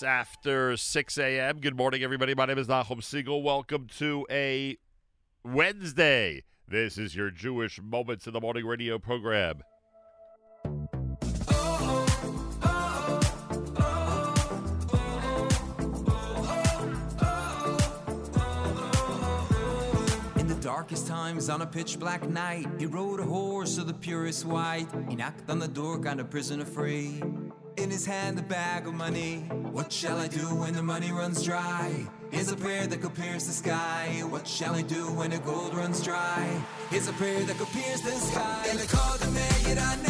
minutes after 6 a.m. Good morning, everybody. My name is Nachum Segal. Welcome to a Wednesday. This is your Jewish Moments in the Morning radio program. In the darkest times on a pitch black night. He rode a horse of the purest white. He knocked on the door, kind of prisoner free. In his hand, the bag of money. What shall I do when the money runs dry? Here's a prayer that could pierce the sky. What shall I do when the gold runs dry? Here's a prayer that could pierce the sky. Helicopter me, da neni.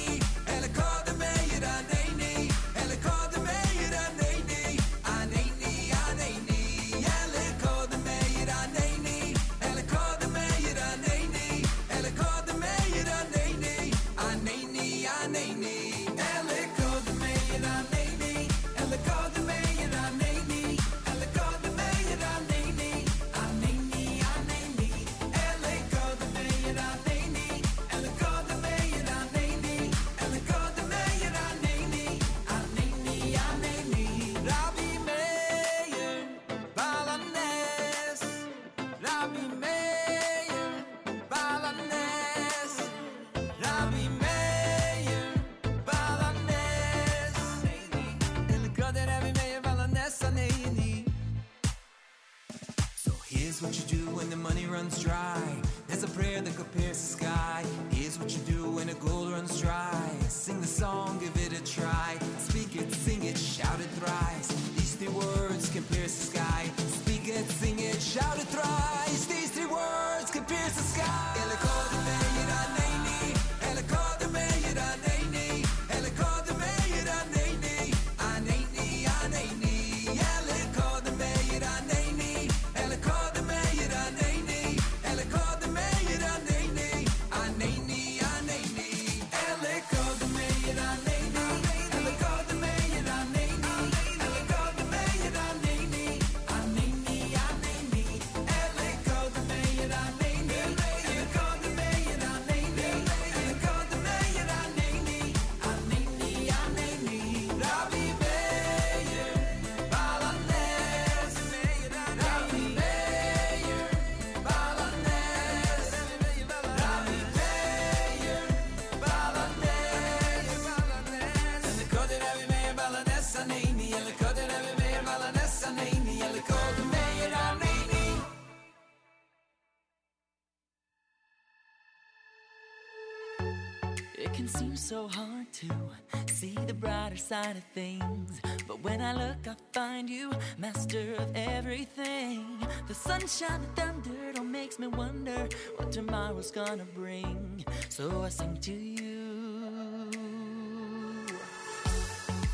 Side of things. But when I look, I find you, master of everything. The sunshine, the thunder, don't makes me wonder what tomorrow's gonna bring. So I sing to you.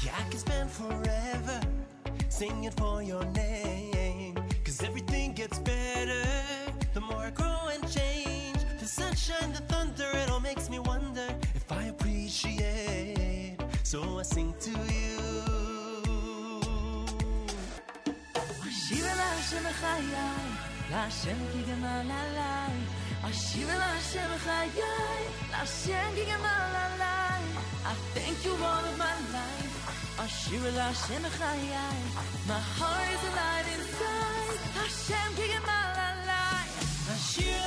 Yeah, I can spend forever singing for your name. Cause everything gets better the more I grow and change. The sunshine, the thunder, it all makes me wonder So I sing to you. Ashira la Hashem chayai, la Hashem ki gemal alai. Ashira la Hashem chayai, la Hashem ki gemal alai. I thank you all of my life. Ashira la Hashem chayai, my heart is alive inside. Hashem ki gemal alai. השיר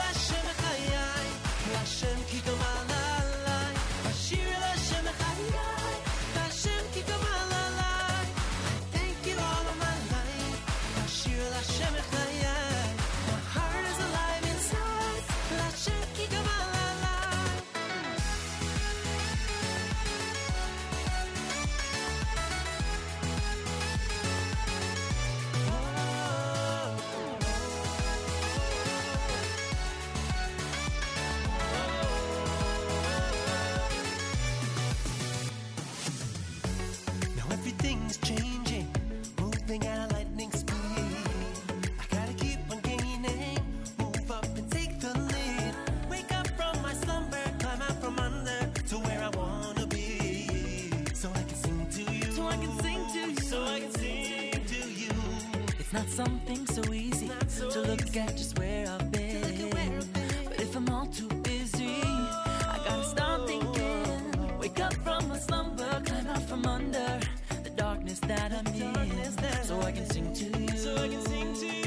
Not something so easy so to look easy. at just where I've been. Where I've been. But if I'm all too busy, oh, I gotta start thinking. Wake up from my slumber, climb out from under the darkness that I'm in, that so I can sing to you. So I can sing to you.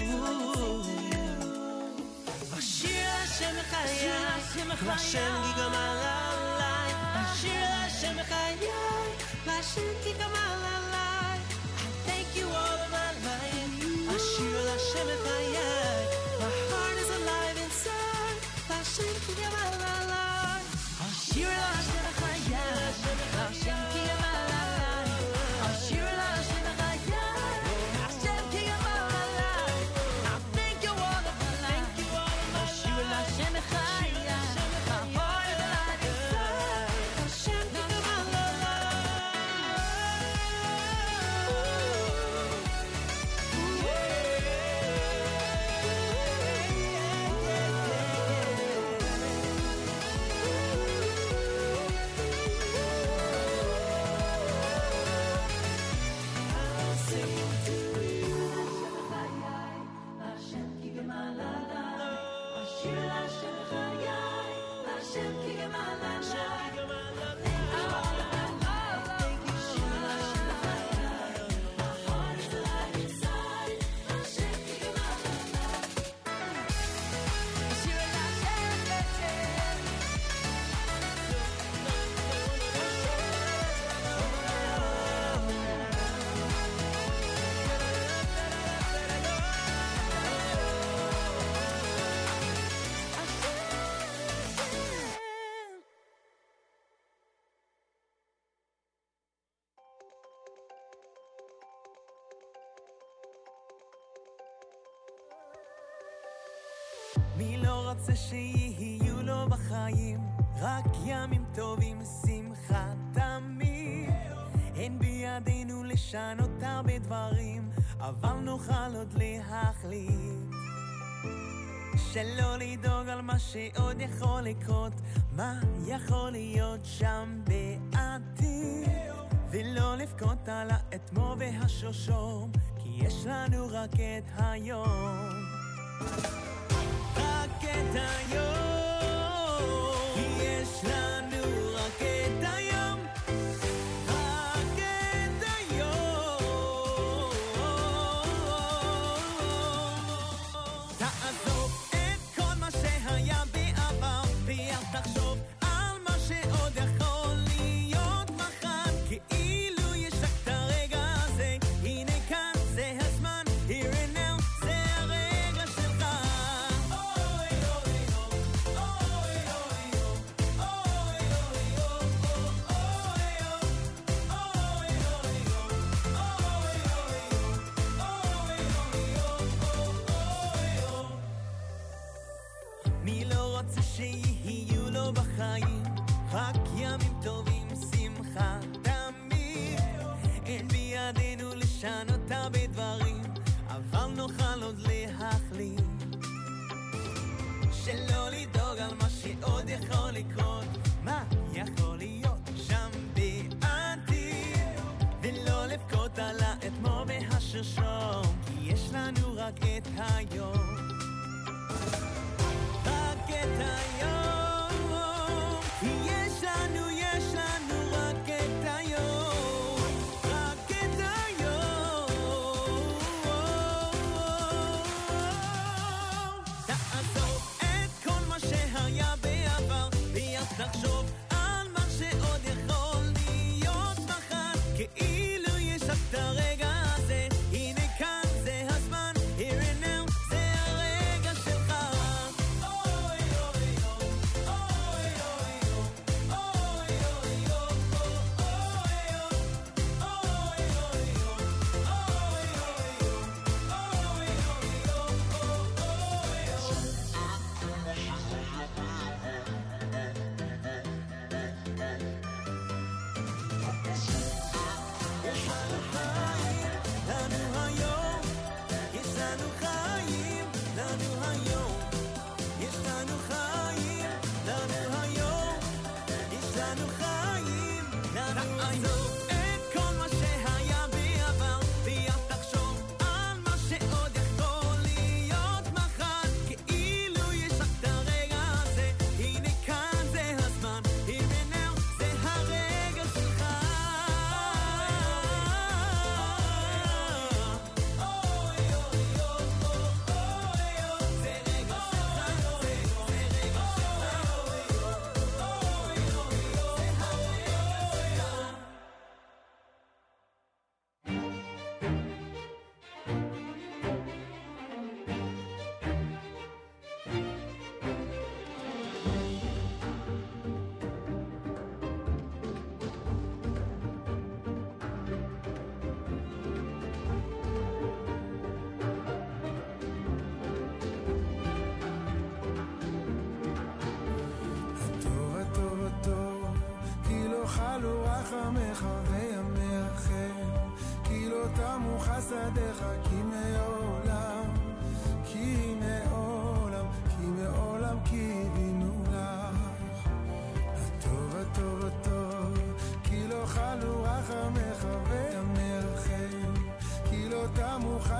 רוצה שיהיו לו בחיים רק ימים טובים, שמחה תמיד. אין בידינו לשנות הרבה דברים, אבל נוכל עוד להחליט. שלא לדאוג על מה שעוד יכול לקרות, מה יכול להיות שם בעתיד. ולא לבכות על האתמול והשושום, כי יש לנו רק את היום. dying.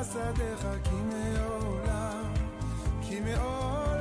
תמו חסדיך כי מעולם כי מעולם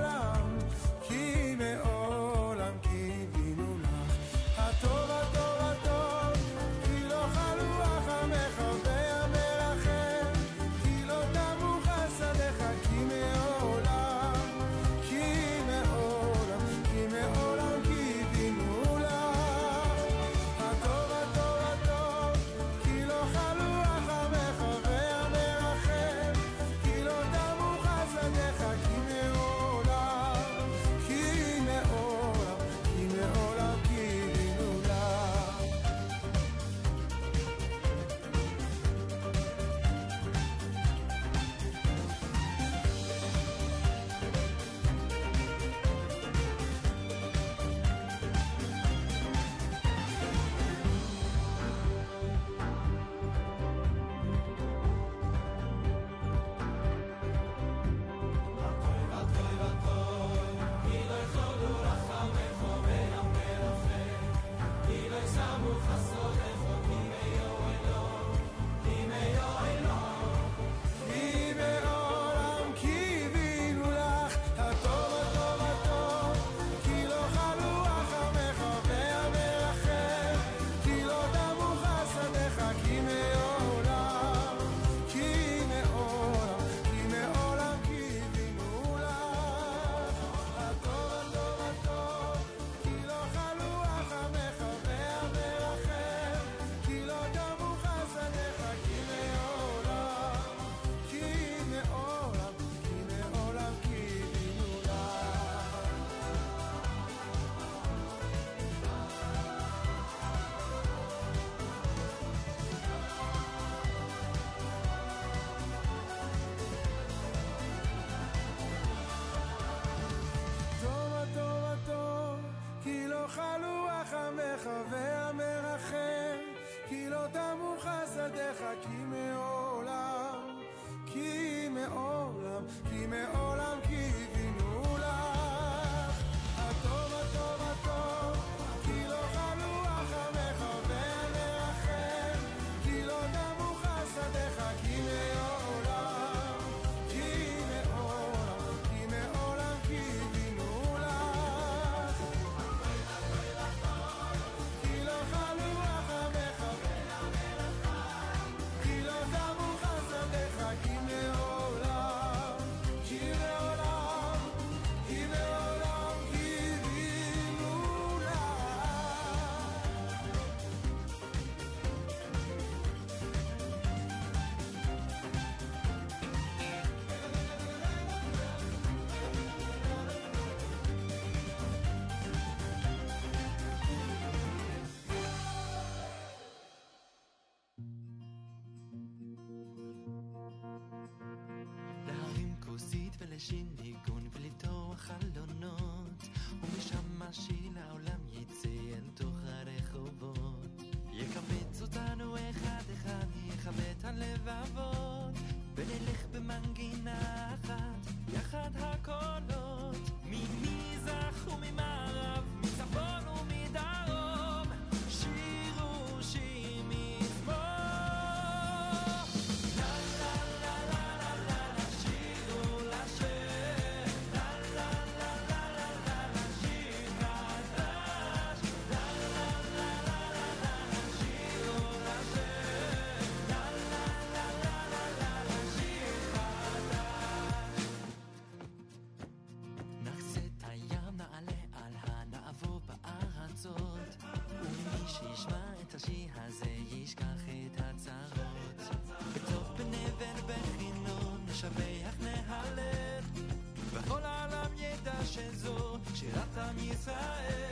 Nathan Israel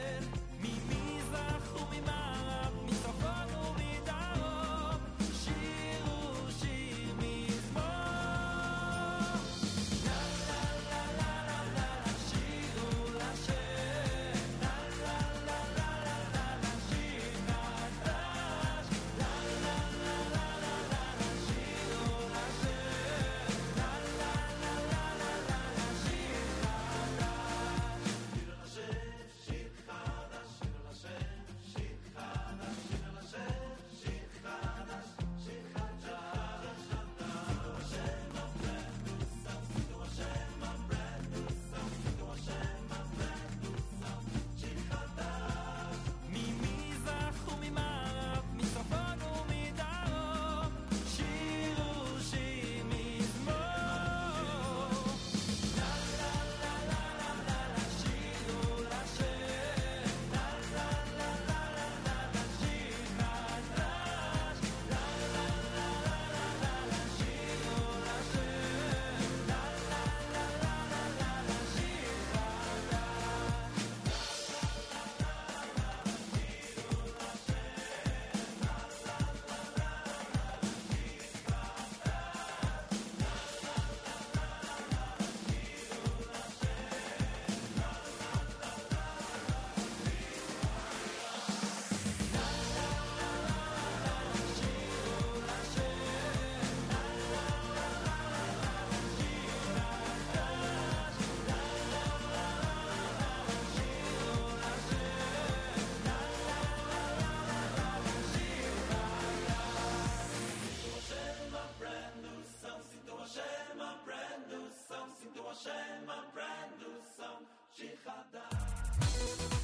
song, sing to Hashem a brand new song, Shichada.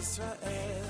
Israel.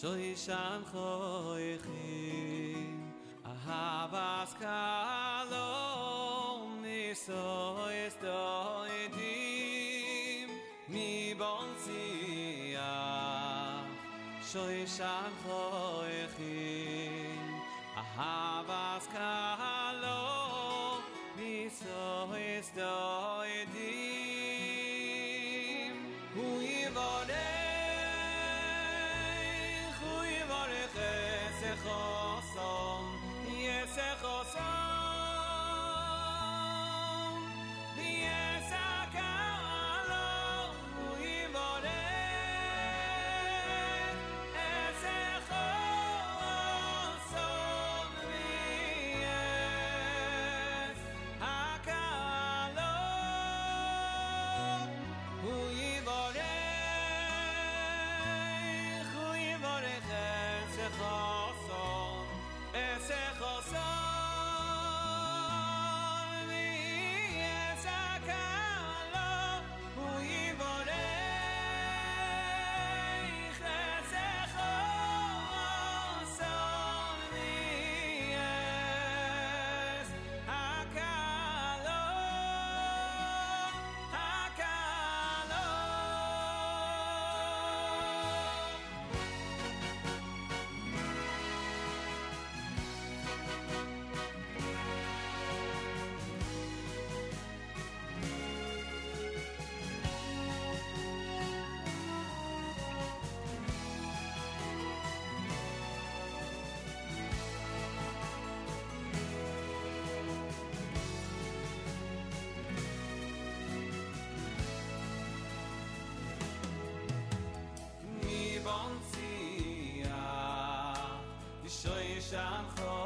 שוי שען חויכי אהבס קלום ניסוי סטוי דים מי שוי שען 想从。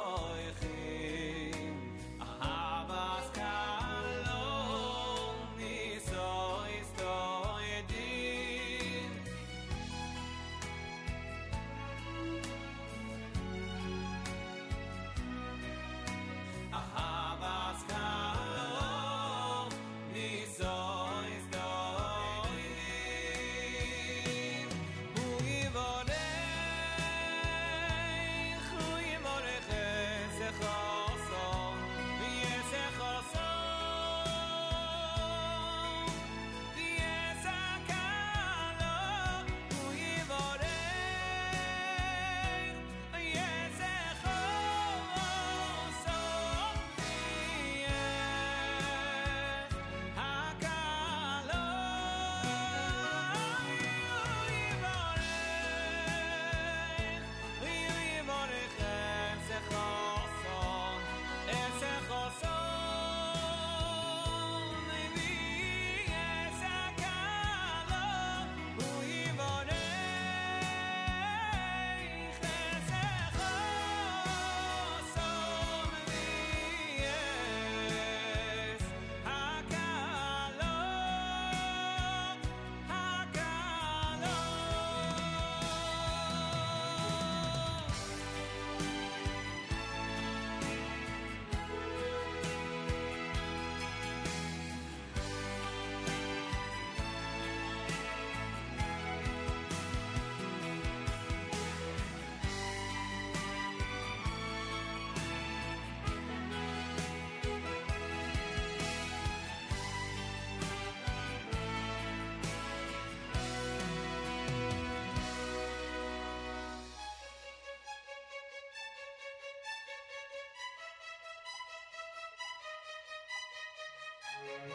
Thank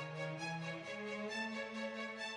you.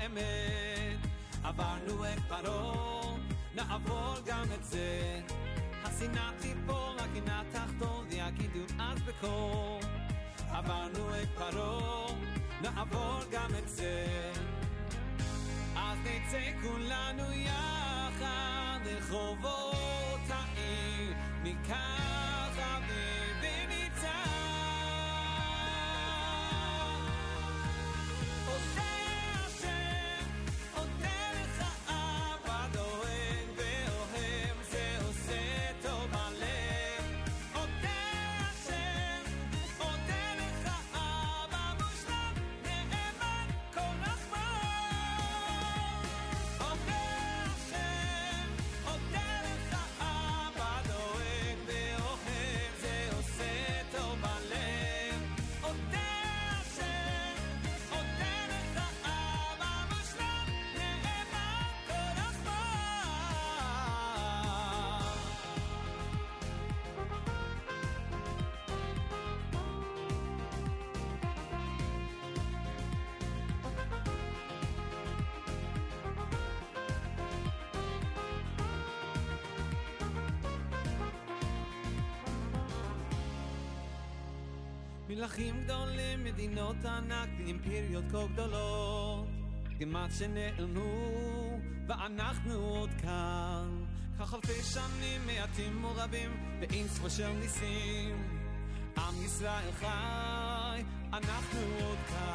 האמת. עברנו את פרעה, נעבור גם את זה. השנאה תיפול, הקנאה תחתול, ויגידו אז בקול. עברנו את פרעה, נעבור גם את זה. אז נצא כולנו יחד לרחובות העיר, ניקח מלכים גדולים, מדינות ענק, אימפריות כה גדולות, כמעט שנעלמו, ואנחנו עוד כאן. כך אלפי שנים מעטים ורבים, ואין ספור של ניסים. עם ישראל חי, אנחנו עוד כאן.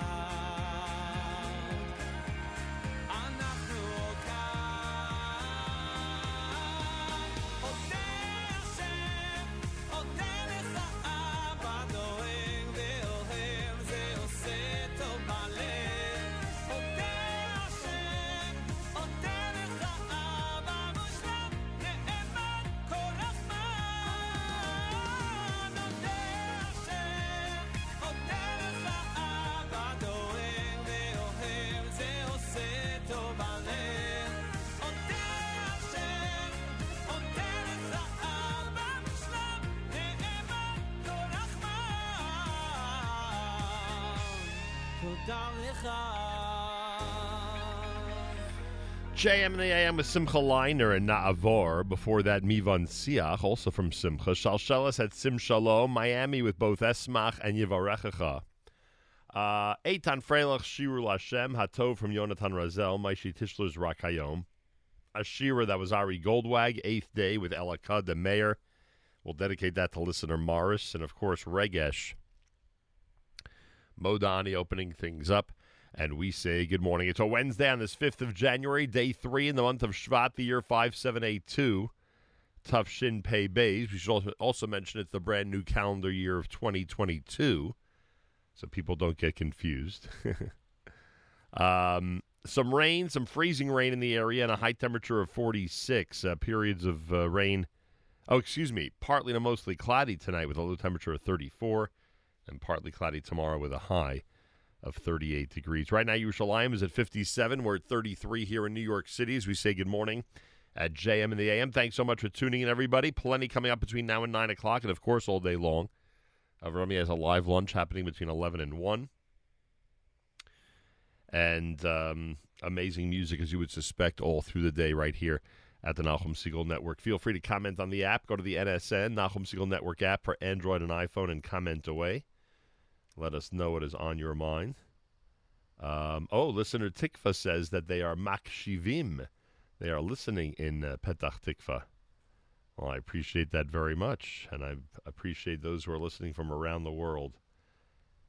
JM and the AM with Simcha Leiner and Na'avor. Before that, Mivan Siach, also from Simcha. Shalshelis at Sim Shalom, Miami with both Esmach and Yivarechacha. Uh, Eitan Freilach Shirul Hashem, Hatov from Yonatan Razel, Maishi Tishler's Rakayom. A Shira that was Ari Goldwag, eighth day with Elakad, the mayor. We'll dedicate that to listener Morris. And of course, Regesh. Modani opening things up. And we say good morning. It's a Wednesday on this 5th of January, day three in the month of Shvat, the year 5782. Tough Shin Pei Bays. We should also, mention it's the brand new calendar year of 2022, so people don't get confused. um, some rain, some freezing rain in the area, and a high temperature of 46. Uh, periods of uh, rain. Oh, excuse me. Partly to mostly cloudy tonight with a low temperature of 34, and partly cloudy tomorrow with a high of 38 degrees. Right now, Yerushalayim is at 57. We're at 33 here in New York City as we say good morning at JM and the AM. Thanks so much for tuning in, everybody. Plenty coming up between now and 9 o'clock, and of course, all day long. Avrami has a live lunch happening between 11 and 1. And um, amazing music, as you would suspect, all through the day right here at the Nachum Segal Network. Feel free to comment on the app. Go to the NSN, Nachum Segal Network app for Android and iPhone, and comment away. Let us know what is on your mind. Um, oh, listener Tikva says that they are makshivim. They are listening in uh, Petach Tikva. Well, I appreciate that very much, and I appreciate those who are listening from around the world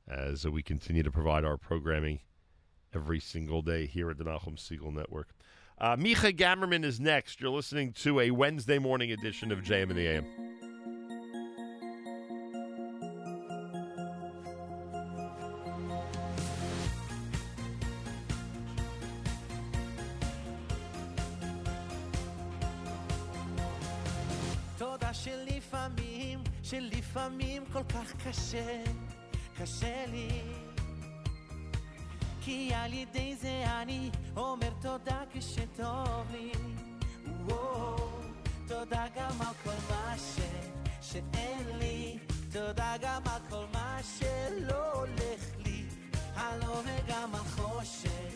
as we continue to provide our programming every single day here at the Nachum Segal Network. Uh, Micha Gamerman is next. You're listening to a Wednesday morning edition of JM in the AM. שלפעמים כל כך קשה, קשה לי. כי על ידי זה אני אומר תודה כשטוב לי. תודה גם על כל מה ש... שאין לי. תודה גם על כל מה שלא הולך לי. הלא וגם על חושך,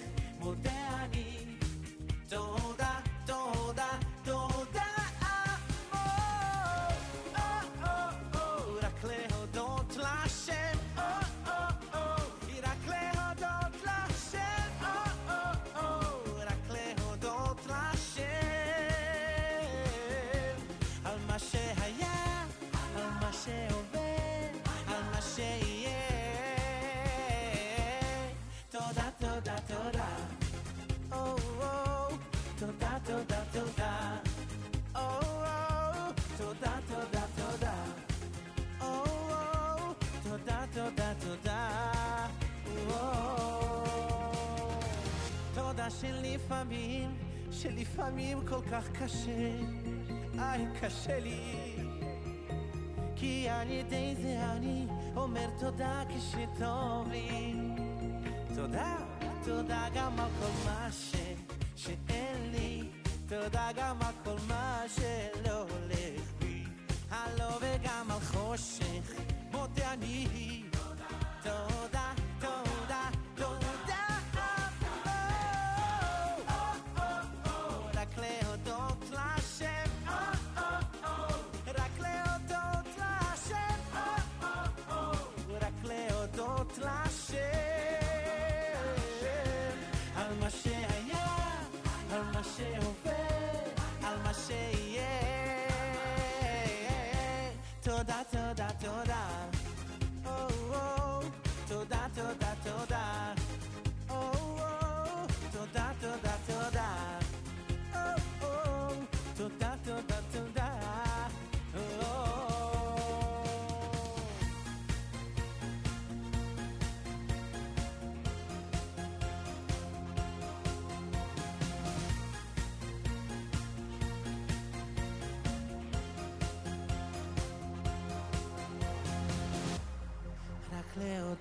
שלפעמים, שלפעמים כל כך קשה. איי, קשה לי. כי על ידי זה אני אומר תודה כשטוב לי. תודה, תודה גם על כל מה ש... שאין לי, תודה גם על כל מה שלא הולך לי, הלא וגם על חושך, מודה אני.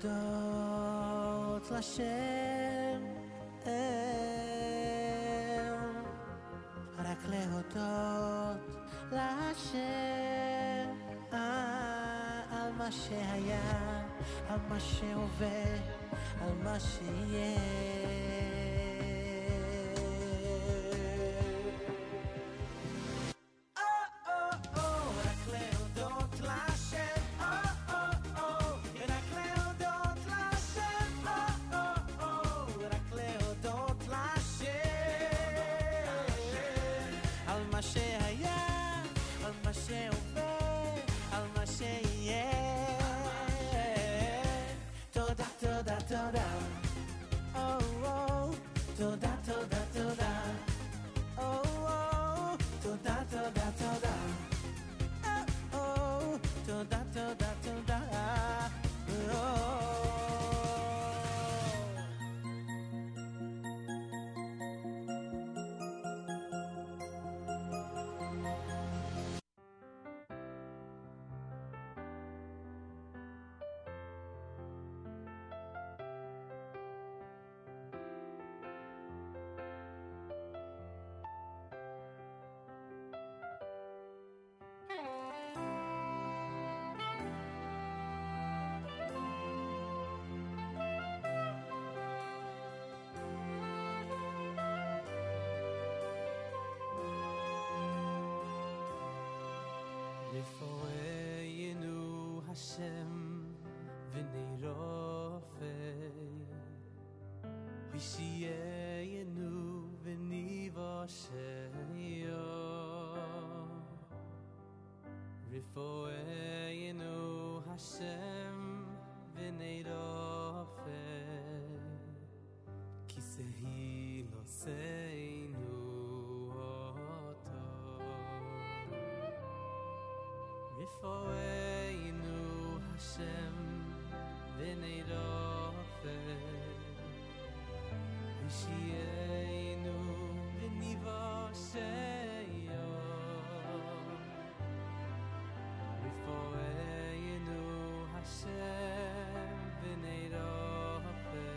להודות לשם, רק להודות לשם אה, על מה שהיה, על מה שהווה, על מה שיהיה. רפואנו השם ונרופא וישיינו ונבושעיו רפואנו השם ונרופא כי זה היא נושא Rifoenu Hashem v'nei rofe Vishienu v'nivosheyo Rifoenu Hashem v'nei rofe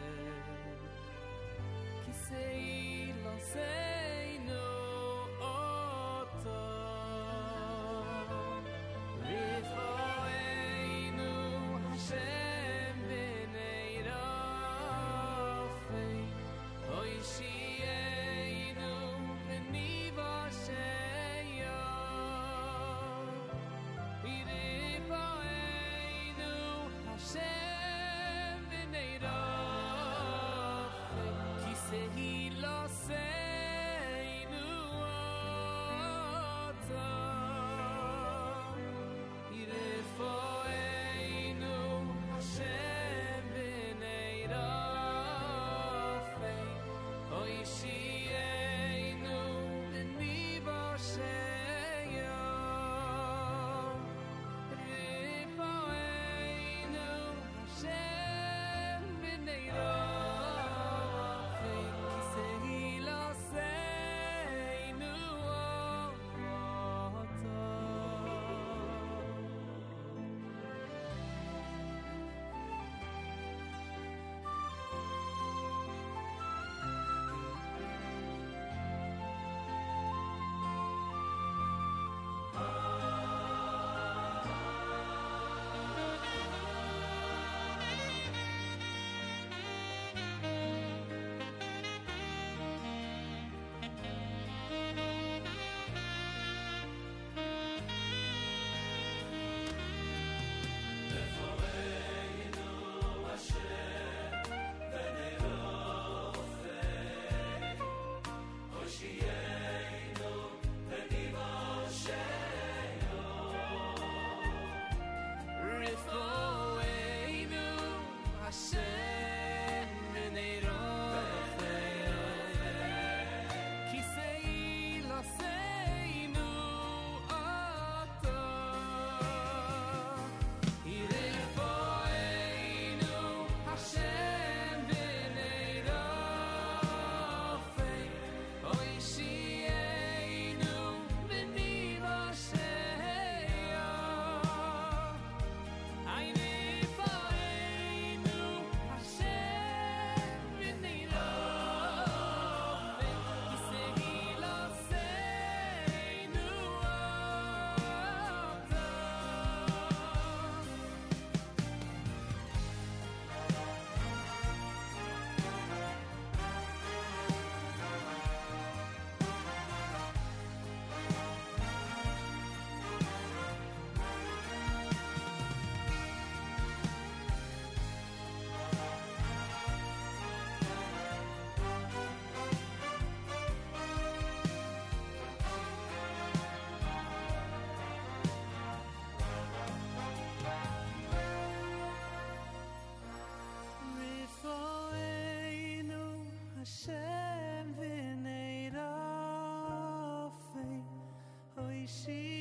Ki sei see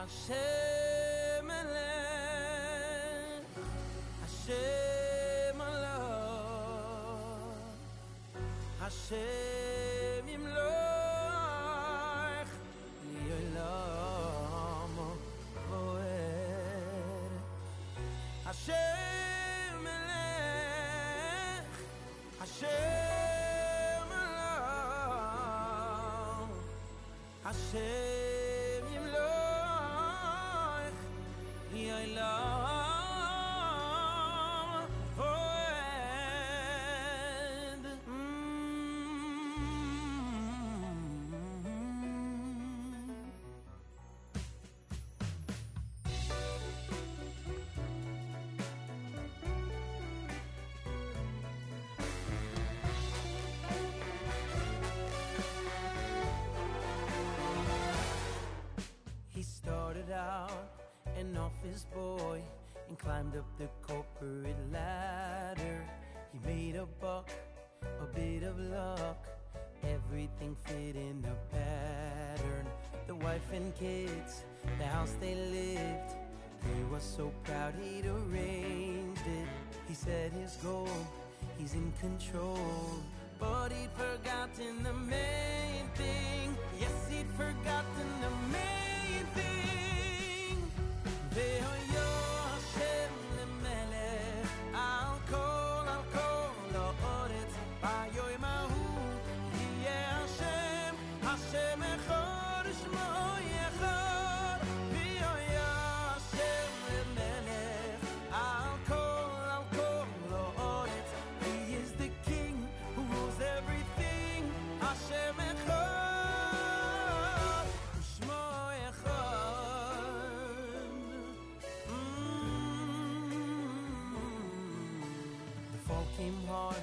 Hashem Melech, Hashem Allah, Hashem Yimloch, Yolam Voed. Hashem Melech, Hashem Allah, Hashem office boy and climbed up the corporate ladder. He made a buck, a bit of luck, everything fit in a pattern. The wife and kids, the house they lived. He was so proud he'd arranged it. He set his goal, he's in control. But he'd forgotten the main thing. Yes, he'd forgotten Came hard,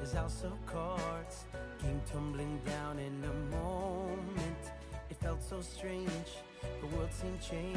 his house of cards came tumbling down in a moment. It felt so strange, the world seemed changed.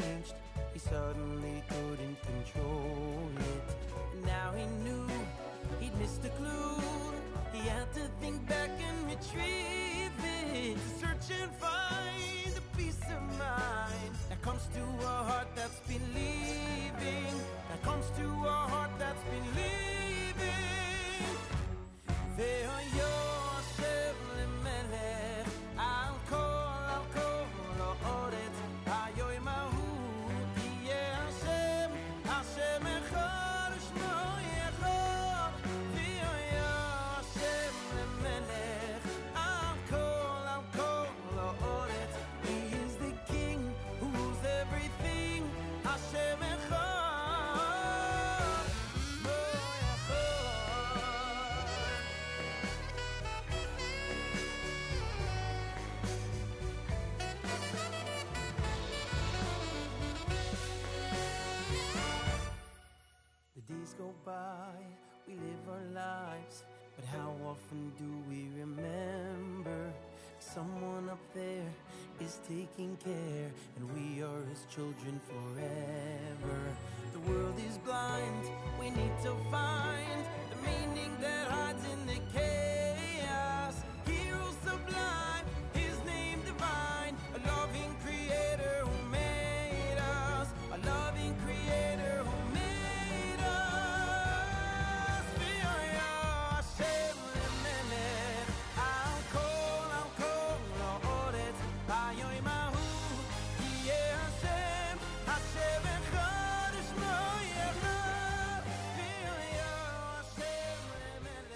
We live our lives, but how often do we remember someone up there is taking care and we are his children forever?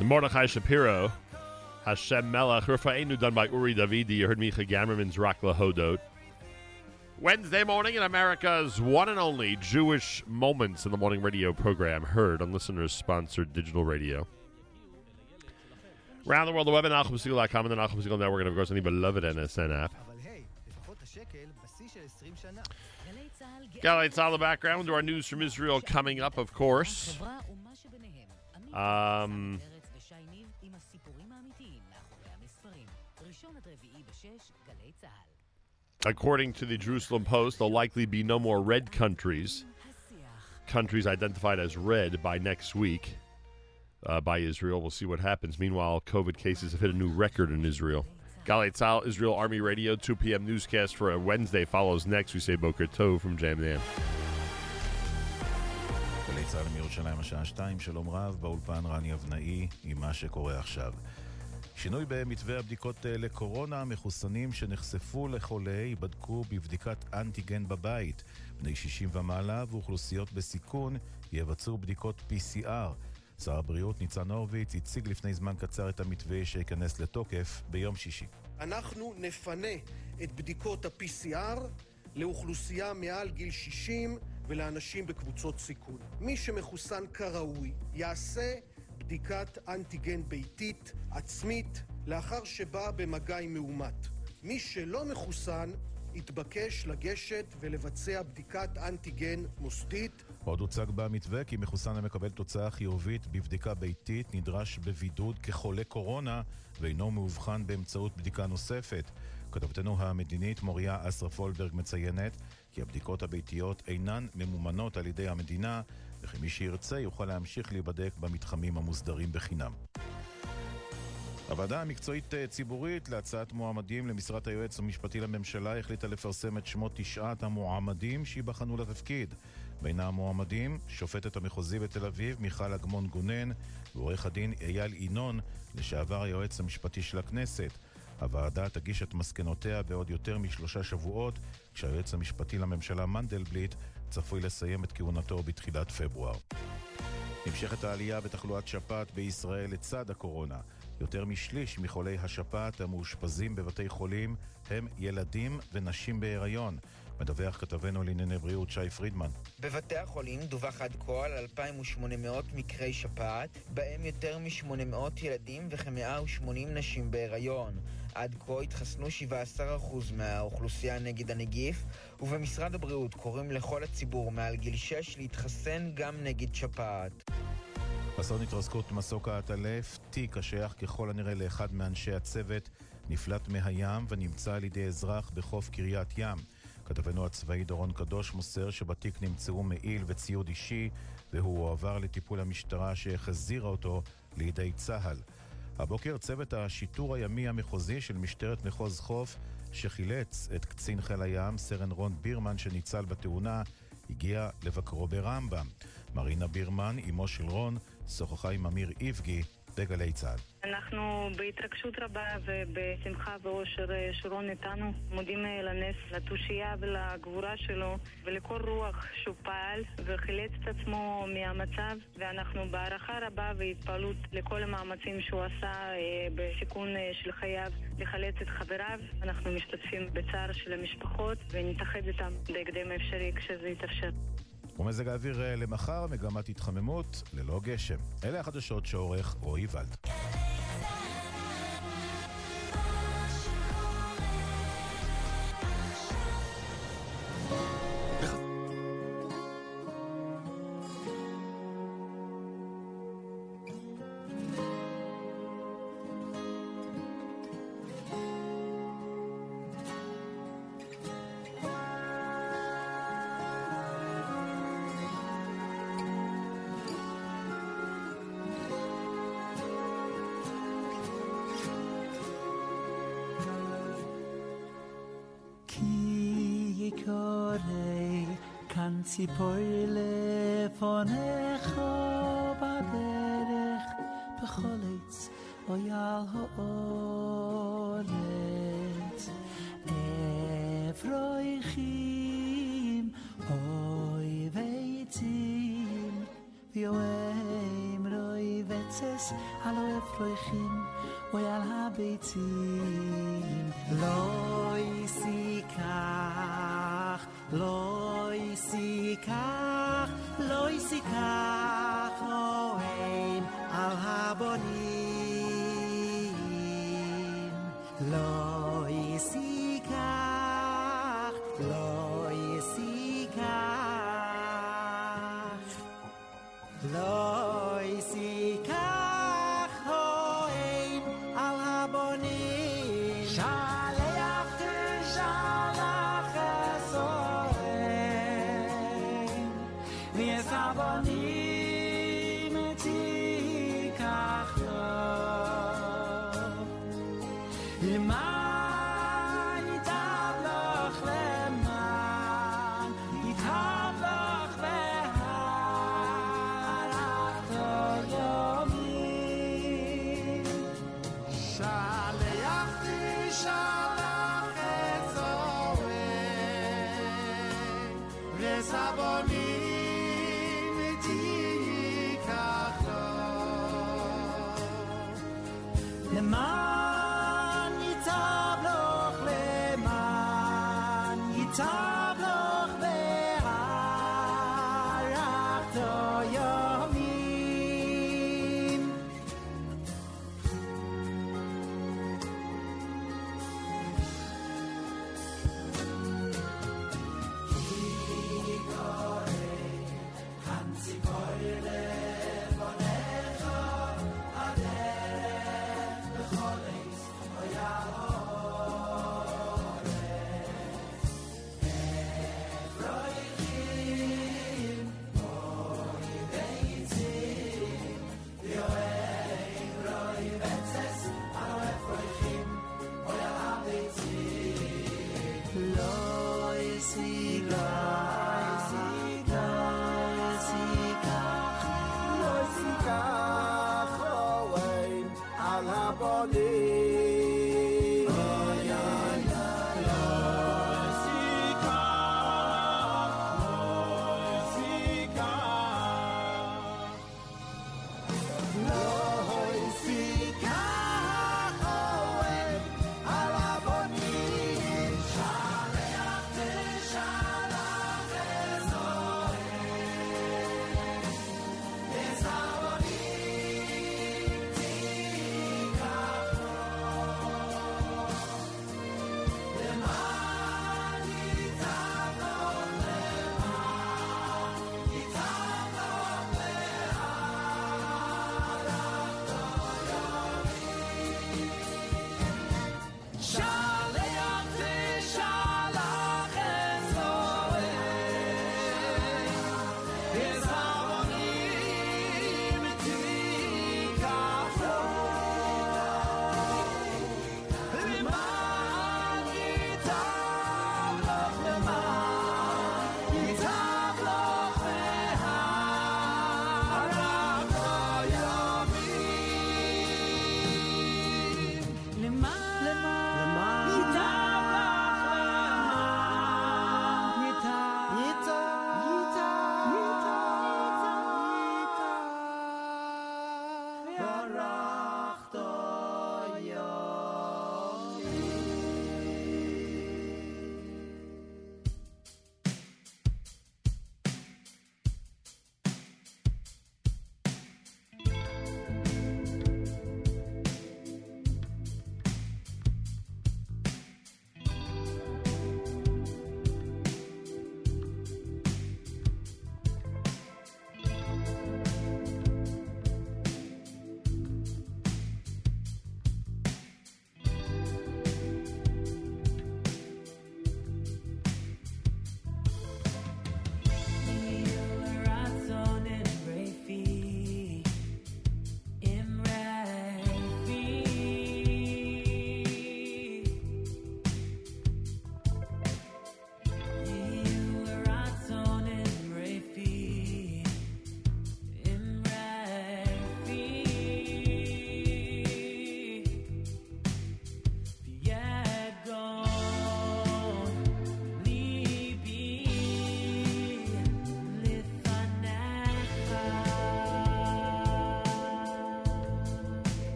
The Mordechai Shapiro, Hashem Melech, Rafa'enu done by Uri Davidi. You heard Micha Gamerman's Rock Lahodot. Wednesday morning in America's one and only Jewish Moments in the Morning radio program, heard on listeners sponsored digital radio. Around the world, the web at NachumSegal.com and the Nachum Network, and of course, any beloved NSN app. Galate on the background our news from Israel coming up, of course. Um. According to the Jerusalem Post, there'll likely be no more red countries, countries identified as red by next week uh, by Israel. We'll see what happens. Meanwhile, COVID cases have hit a new record in Israel. Galei Tzahal, Israel Army Radio, 2 p.m. newscast for a Wednesday follows next. We say Boker Tov from Jam Nam. גלי צה"ל מירושלים השעה 2, שלום רב, באולפן רני אבנאי עם מה שקורה עכשיו. שינוי במתווה הבדיקות אה, לקורונה, מחוסנים שנחשפו לחולה ייבדקו בבדיקת אנטיגן בבית. בני 60 ומעלה ואוכלוסיות בסיכון יבצעו בדיקות PCR. שר הבריאות ניצן הורוביץ הציג לפני זמן קצר את המתווה שייכנס לתוקף ביום שישי. אנחנו נפנה את בדיקות ה-PCR לאוכלוסייה מעל גיל 60 ולאנשים בקבוצות סיכון. מי שמחוסן כראוי יעשה בדיקת אנטיגן ביתית עצמית לאחר שבא במגע עם מאומת. מי שלא מחוסן יתבקש לגשת ולבצע בדיקת אנטיגן מוסדית עוד הוצג במתווה כי מחוסן המקבל תוצאה חיובית בבדיקה ביתית נדרש בבידוד כחולה קורונה ואינו מאובחן באמצעות בדיקה נוספת. כתבתנו המדינית מוריה אסרף וולברג מציינת כי הבדיקות הביתיות אינן ממומנות על ידי המדינה וכי מי שירצה יוכל להמשיך להיבדק במתחמים המוסדרים בחינם. הוועדה המקצועית אה, ציבורית להצעת מועמדים למשרת היועץ המשפטי לממשלה החליטה לפרסם את שמות תשעת המועמדים שייבחנו לתפקיד. בין המועמדים, שופטת המחוזי בתל אביב מיכל אגמון גונן ועורך הדין אייל ינון, לשעבר היועץ המשפטי של הכנסת. הוועדה תגיש את מסקנותיה בעוד יותר משלושה שבועות, כשהיועץ המשפטי לממשלה מנדלבליט צפוי לסיים את כהונתו בתחילת פברואר. נמשכת העלייה בתחלואת שפעת בישראל לצד הקורונה. יותר משליש מחולי השפעת המאושפזים בבתי חולים הם ילדים ונשים בהיריון. מדווח כתבנו לענייני בריאות שי פרידמן. בבתי החולים דווח עד כה על 2,800 מקרי שפעת, בהם יותר מ-800 ילדים וכ-180 נשים בהיריון. עד כה התחסנו 17% מהאוכלוסייה נגד הנגיף, ובמשרד הבריאות קוראים לכל הציבור מעל גיל 6 להתחסן גם נגד שפעת. אסון התרסקות מסוק העטלף, תיק השייך ככל הנראה לאחד מאנשי הצוות, נפלט מהים ונמצא על ידי אזרח בחוף קריית ים. כתבנו הצבאי דורון קדוש מוסר שבתיק נמצאו מעיל וציוד אישי והוא הועבר לטיפול המשטרה שהחזירה אותו לידי צה"ל. הבוקר צוות השיטור הימי המחוזי של משטרת מחוז חוף שחילץ את קצין חיל הים, סרן רון בירמן שניצל בתאונה, הגיע לבקרו ברמב"ם. מרינה בירמן, אמו של רון, שוחחה עם אמיר איבגי בגלי צה"ל. אנחנו בהתרגשות רבה ובשמחה ואושר אה, שרון איתנו מודים אה, לנס, לתושייה ולגבורה שלו ולכל רוח שהוא פעל וחילץ את עצמו מהמצב ואנחנו בהערכה רבה והתפעלות לכל המאמצים שהוא עשה אה, בסיכון של חייו לחלץ את חבריו. אנחנו משתתפים בצער של המשפחות ונתאחד איתם בהקדם האפשרי כשזה יתאפשר. ומזג האוויר אה, למחר, מגמת התחממות ללא גשם. אלה החדשות שעורך רועי ולד. כאן ציפור לפונך בדרך בכל עץ אוי על האורץ אפרויכים אוי ויצים ויואם רוי וצס על האפרויכים אוי על הביצים לא יסיקח לא יסיקח לא יסיקח אוהם על הבונים שלח תשלח in my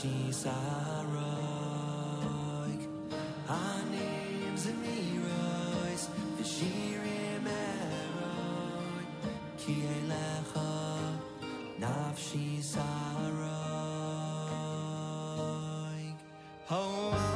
she's heroic. Our names and the shirim. Ki nav she's. Oh,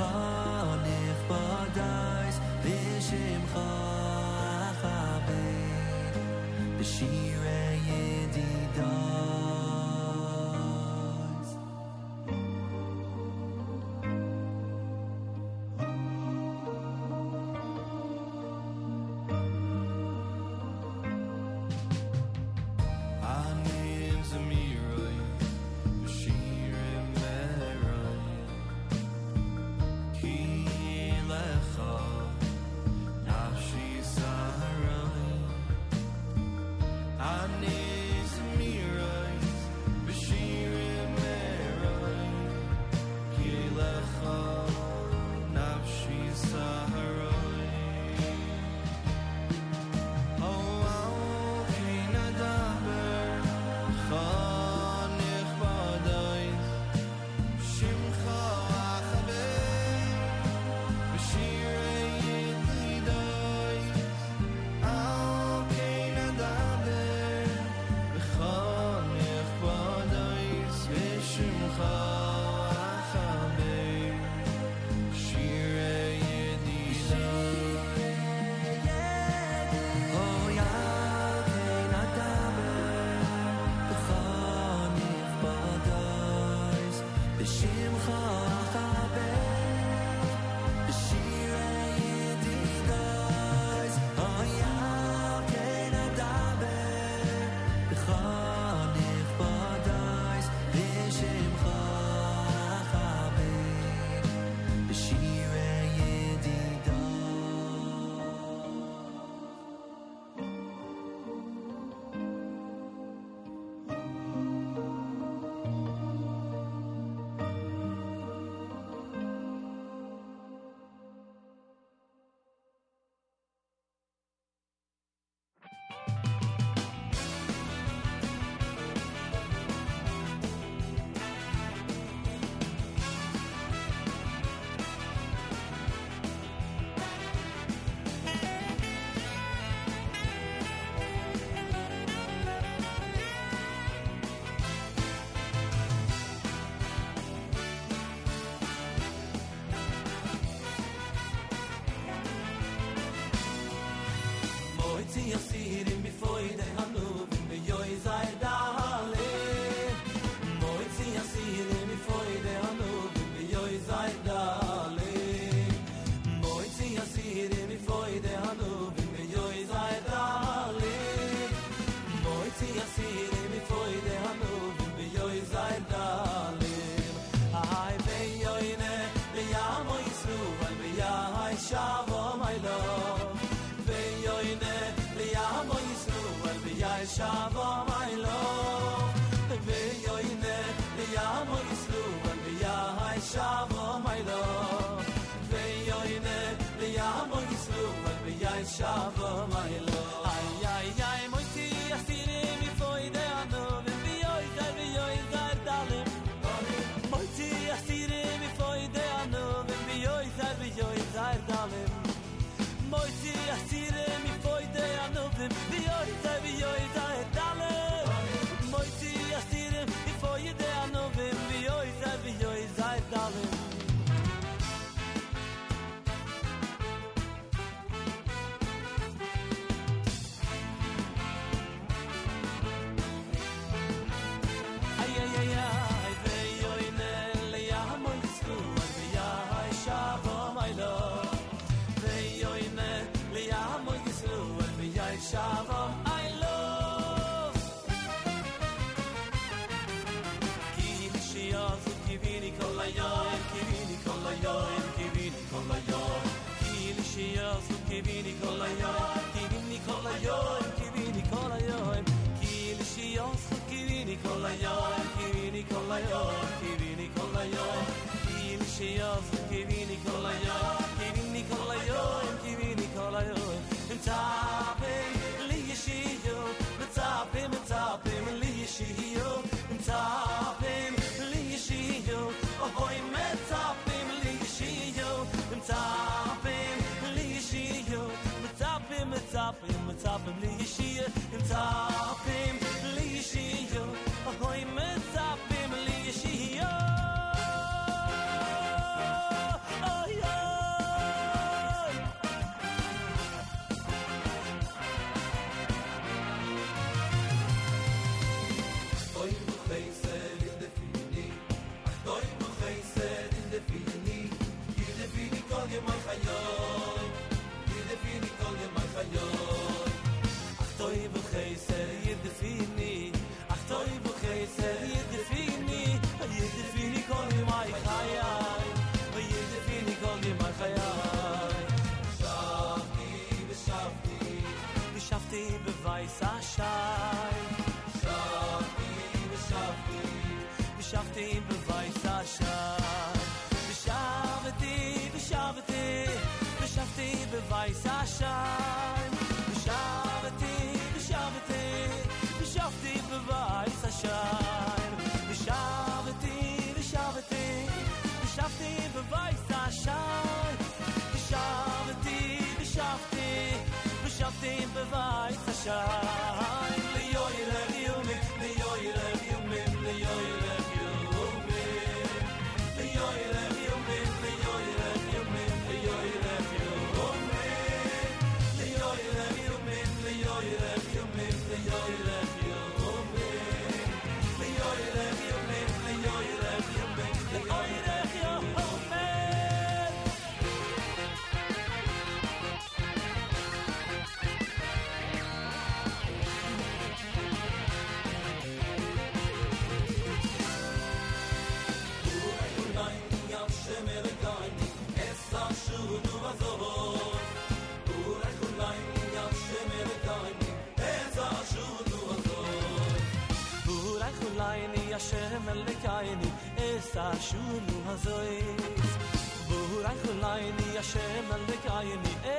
Oh ne fardis bishim khofabe yaşayamadık aynı ev.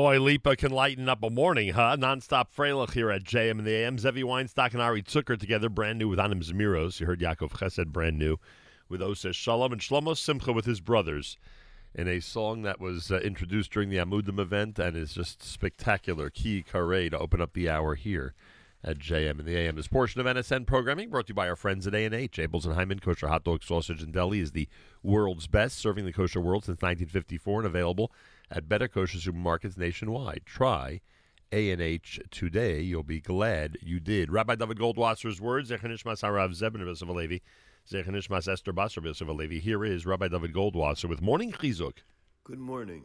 Boy, Lipa can lighten up a morning, huh? Nonstop Freilich here at JM and the AM. Zevi Weinstock and Ari Zucker together, brand new with Anim Zemiros. You heard Yaakov Chesed, brand new with Ose Shalom and Shlomo Simcha with his brothers in a song that was uh, introduced during the Amudim event and is just spectacular. Key Kare to open up the hour here at JM and the AM. This portion of NSN programming brought to you by our friends at A&H. Abeles and Heymann Kosher Hot Dog Sausage and Deli is the world's best, serving the kosher world since 1954 and available at better kosher supermarkets nationwide. Try A&H today. You'll be glad you did. Rabbi David Goldwasser's words, Zechanishmas Harav Zebin Yosef Alevi, Zechanishmas Esther Basar. Here is Rabbi David Goldwasser with Morning Chizuk. Good morning.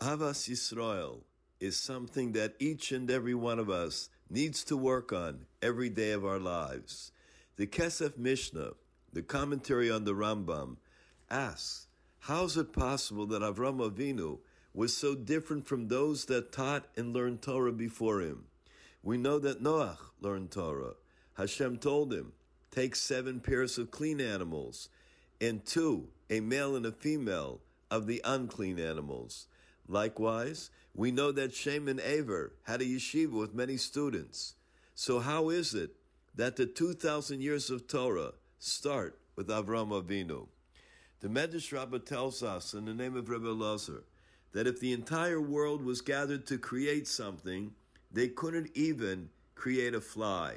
Ahavas Yisrael is something that each and every one of us needs to work on every day of our lives. The Kesef Mishneh, the commentary on the Rambam, asks, how is it possible that Avram Avinu was so different from those that taught and learned Torah before him? We know that Noach learned Torah. Hashem told him, take seven pairs of clean animals and two, a male and a female, of the unclean animals. Likewise, we know that Shem and Aver had a yeshiva with many students. So how is it that the 2,000 years of Torah start with Avram Avinu? The Medrash Rabbah tells us, in the name of Rebbe Lazar, that if the entire world was gathered to create something, they couldn't even create a fly.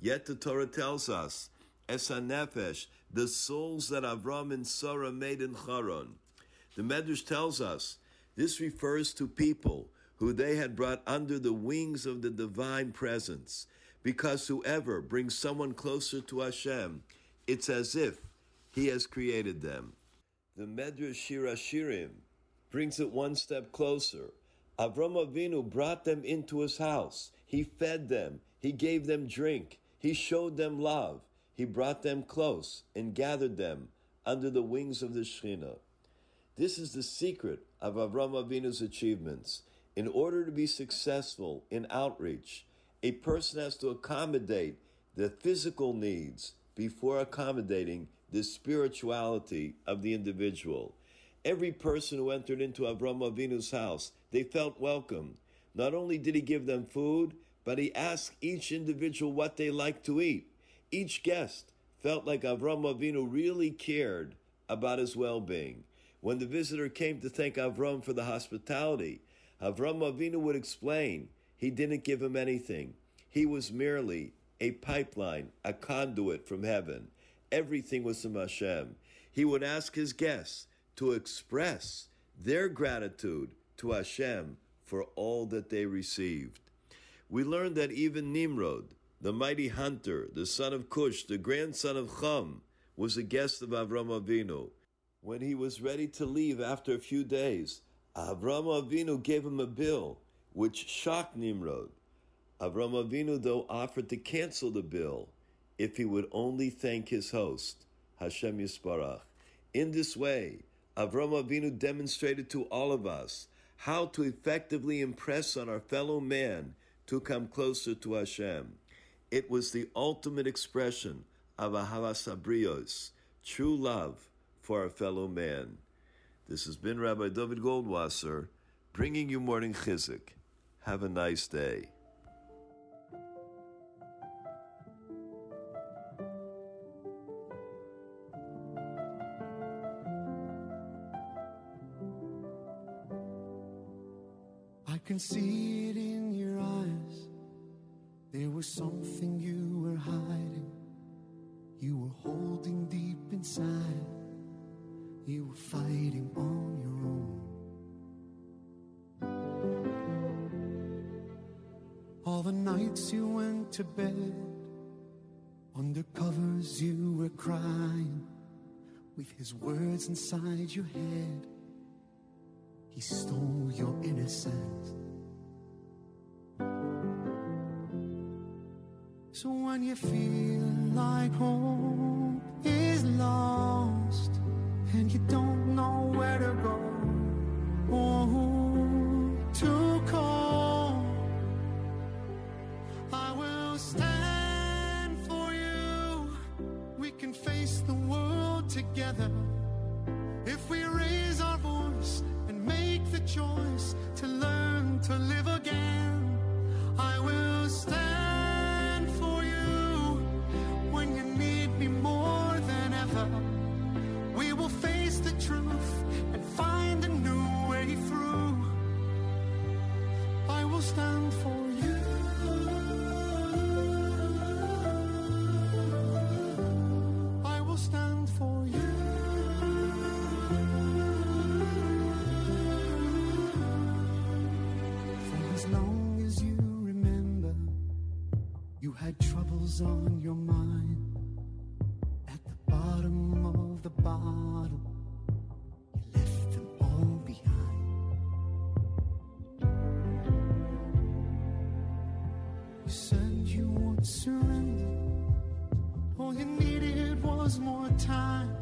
Yet the Torah tells us, Esa Nefesh, the souls that Avram and Sarah made in Charon. The Medrash tells us this refers to people who they had brought under the wings of the divine presence. Because whoever brings someone closer to Hashem, it's as if he has created them. The Medrash Shir HaShirim brings it one step closer. Avram Avinu brought them into his house. He fed them. He gave them drink. He showed them love. He brought them close and gathered them under the wings of the Shekhinah. This is the secret of Avram Avinu's achievements. In order to be successful in outreach, a person has to accommodate the physical needs before accommodating the spirituality of the individual. Every person who entered into Avram Avinu's house, they felt welcome. Not only did he give them food, but he asked each individual what they liked to eat. Each guest felt like Avram Avinu really cared about his well-being. When the visitor came to thank Avram for the hospitality, Avram Avinu would explain he didn't give him anything. He was merely a pipeline, a conduit from heaven. Everything was from Hashem. He would ask his guests to express their gratitude to Hashem for all that they received. We learned that even Nimrod, the mighty hunter, the son of Cush, the grandson of Chum, was a guest of Avram Avinu. When he was ready to leave after a few days, Avram Avinu gave him a bill, which shocked Nimrod. Avram Avinu, though, offered to cancel the bill if he would only thank his host, Hashem Yisbarach. In this way, Avram Avinu demonstrated to all of us how to effectively impress on our fellow man to come closer to Hashem. It was the ultimate expression of Ahavas HaBriyos, true love for our fellow man. This has been Rabbi David Goldwasser bringing you morning chizuk. Have a nice day. Can see it in your eyes. There was something you were hiding. You were holding deep inside. You were fighting on your own. All the nights you went to bed, under covers you were crying. With his words inside your head, he stole your innocence. So when you feel like hope is lost and you don't know where to go choice to learn to live again. I will stand for you when you need me more than ever. We will face the truth and find a new way through. I will stand for said you would surrender. All you needed was more time.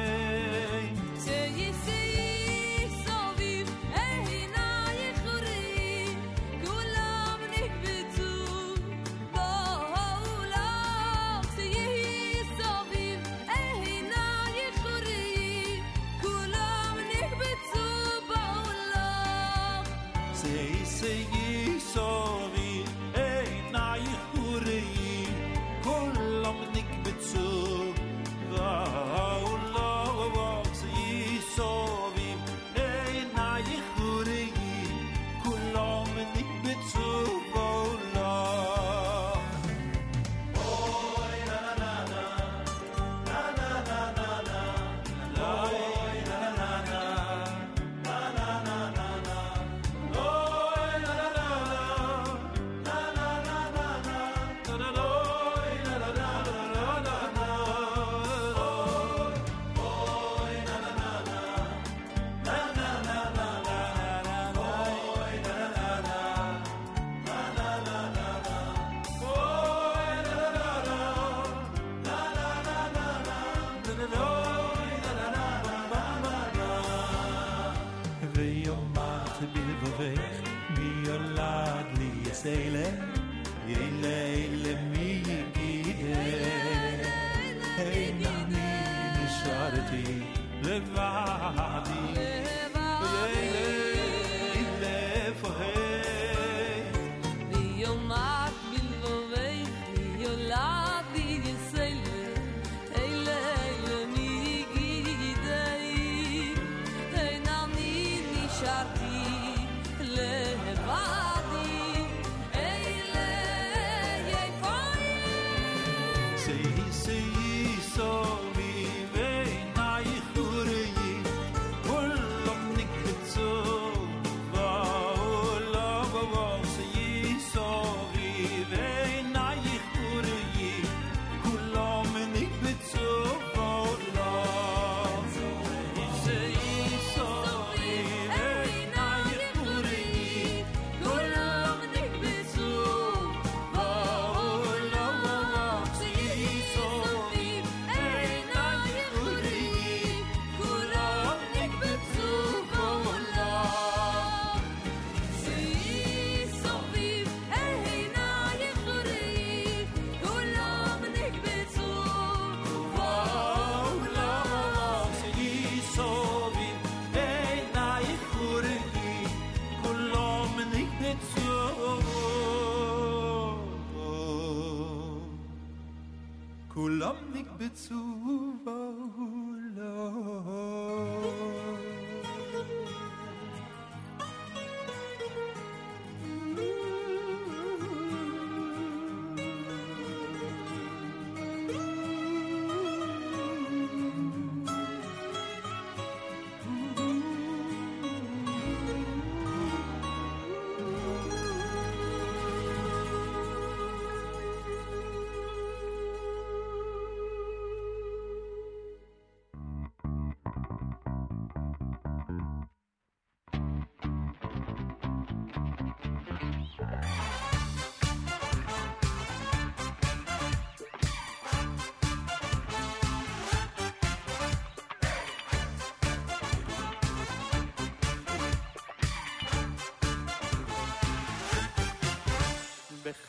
To.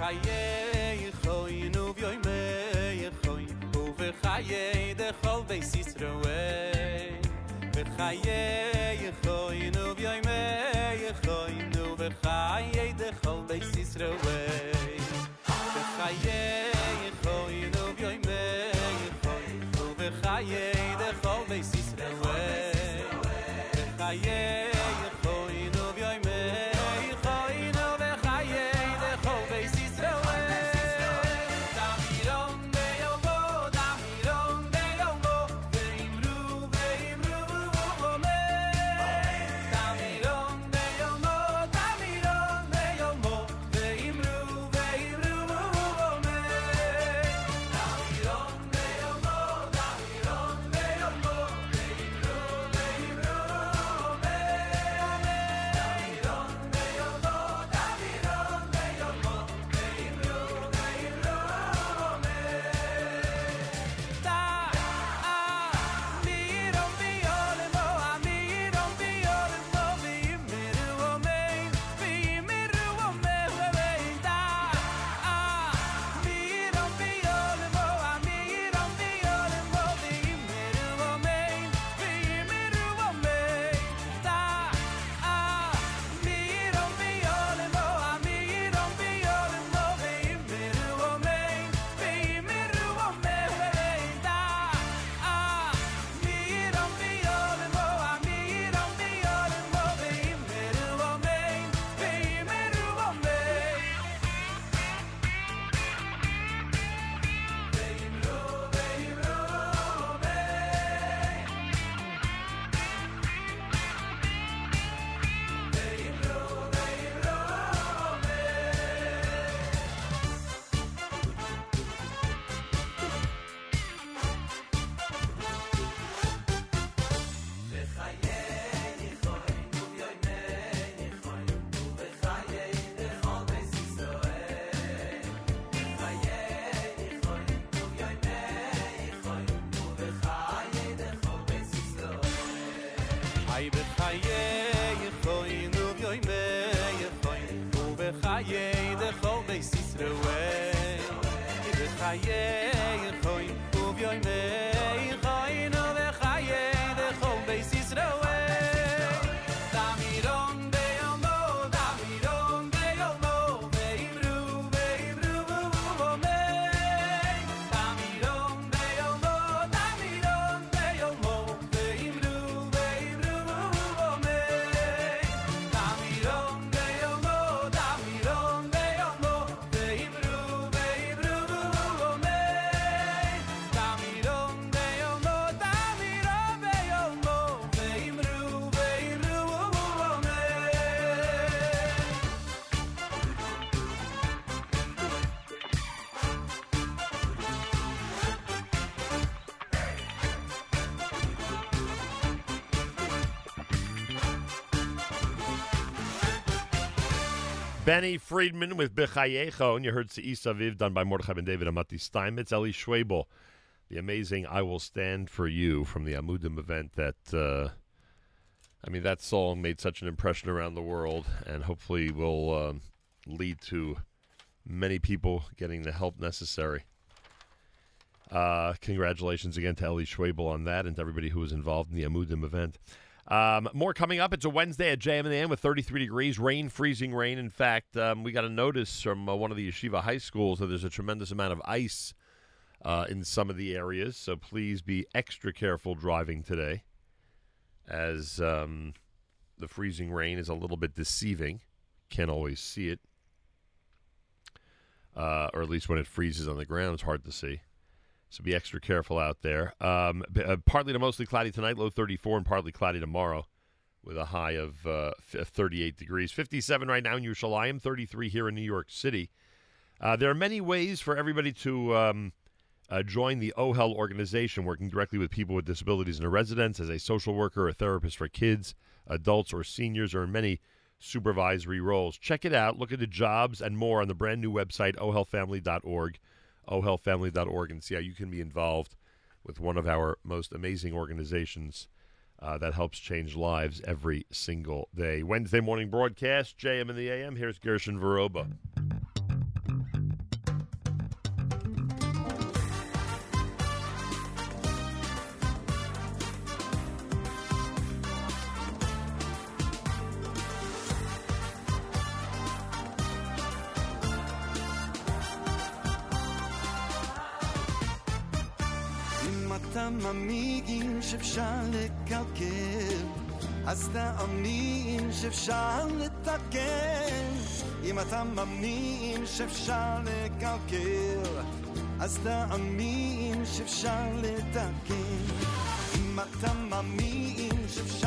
khaye khoy nu vyoy me khoy u ve khaye de khol ve sisro ve ve khaye khoy nu vyoy me khoy nu ve khaye de khol ve sisro Benny Friedman with Bechayecho, and you heard Se'is Aviv done by Mordechai Ben David Amati Steinmetz. Eli Schwebel, the amazing I Will Stand For You from the Amudim event that, uh, I mean, that song made such an impression around the world and hopefully will um, lead to many people getting the help necessary. Uh, congratulations again to Eli Schwebel on that and to everybody who was involved in the Amudim event. Um, more coming up. It's a Wednesday at JM the M with 33 degrees, rain, freezing rain. In fact, um, we got a notice from uh, one of the yeshiva high schools that there's a tremendous amount of ice uh, in some of the areas. So please be extra careful driving today, as um, the freezing rain is a little bit deceiving. Can't always see it, uh, or at least when it freezes on the ground, it's hard to see. So be extra careful out there. Um, uh, partly to mostly cloudy tonight, low 34, and partly cloudy tomorrow with a high of uh, 38 degrees. 57 right now in Yerushalayim, 33 here in New York City. Uh, there are many ways for everybody to um, uh, join the OHEL organization, working directly with people with disabilities in a residence as a social worker, a therapist for kids, adults, or seniors, or in many supervisory roles. Check it out. Look at the jobs and more on the brand new website, ohelfamily.org, ohelfamily.org, and see how you can be involved with one of our most amazing organizations uh, that helps change lives every single day. Wednesday morning broadcast, JM in the AM. Here's Gershon Veroba. עם עמיגים שאפשר לקלקל אז תאמין שאפשר לתקן. אם אתה מאמין שאפשר לקלקל אז תאמין שאפשר לתקן. אם אתה מאמין שאפשר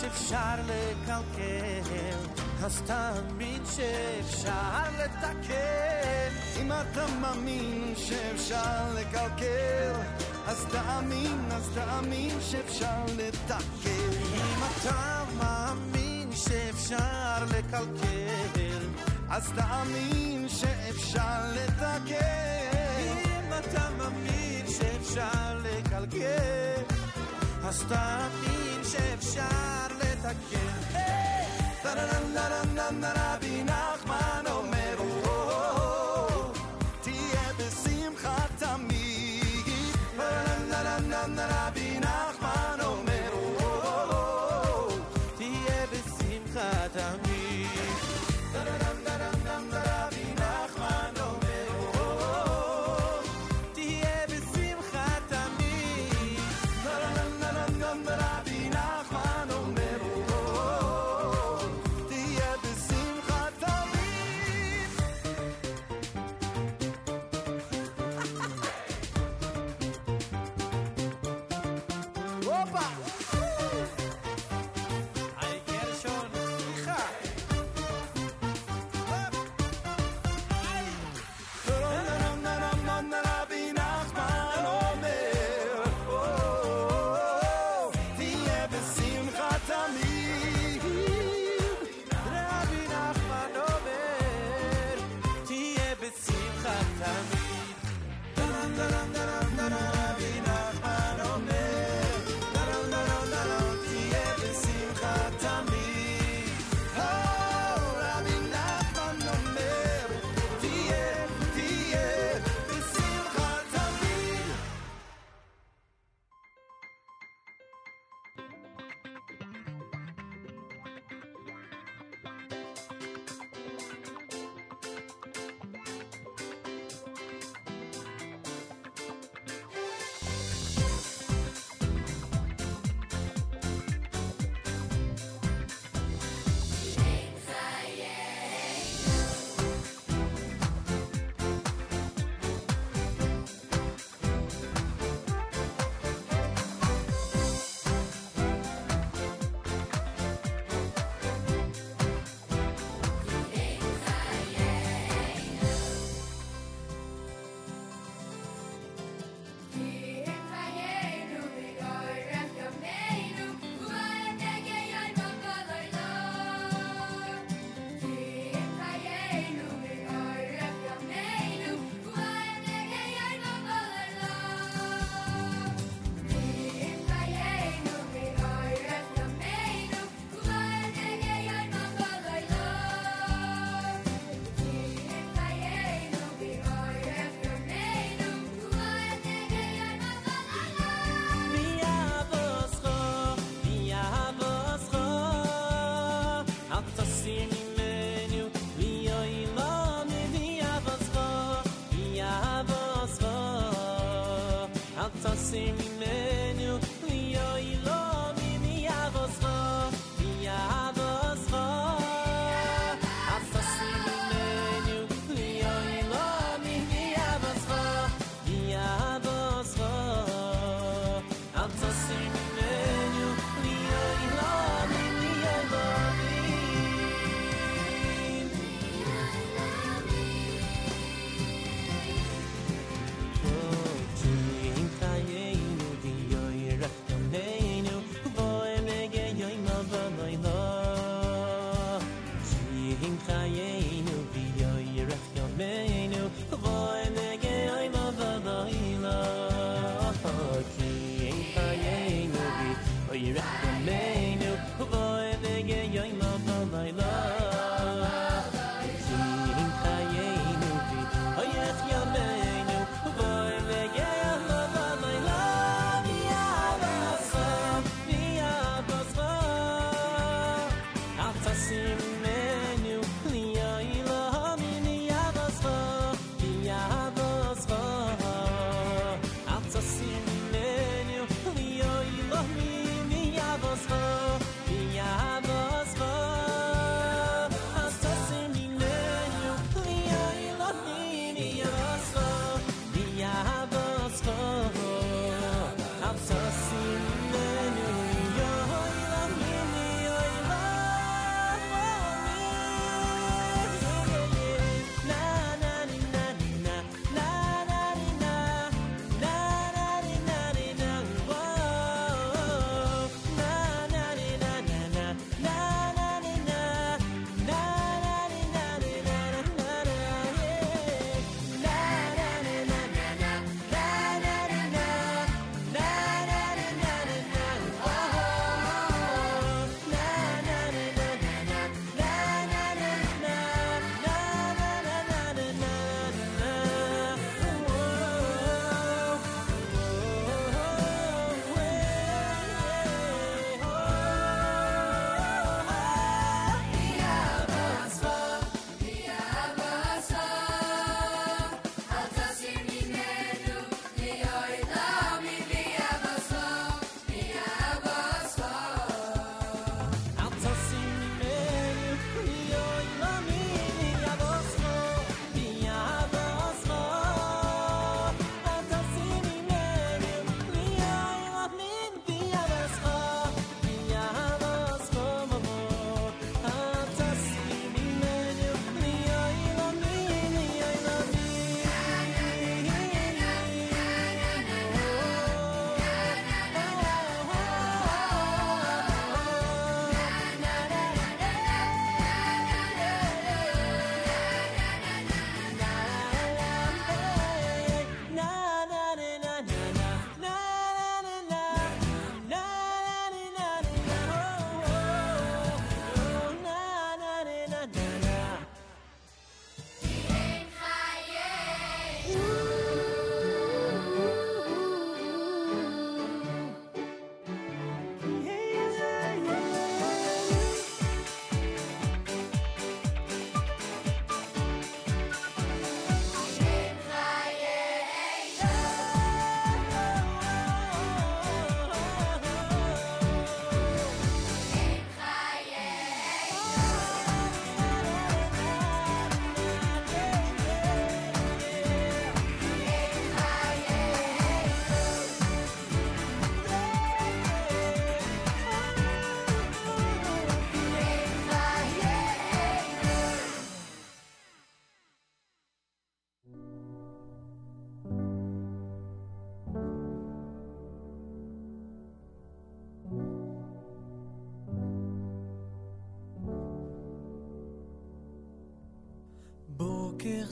שאפשר לקלקל, אז תאמין שאפשר לתקן. אם אתה מאמין שאפשר לקלקל, אז תאמין, אז תאמין שאפשר לתקן. אם אתה מאמין שאפשר לקלקל, אז תאמין שאפשר לתקן. אם אתה מאמין שאפשר לקלקל, אז תאמין שאפשר לתקן. Hey!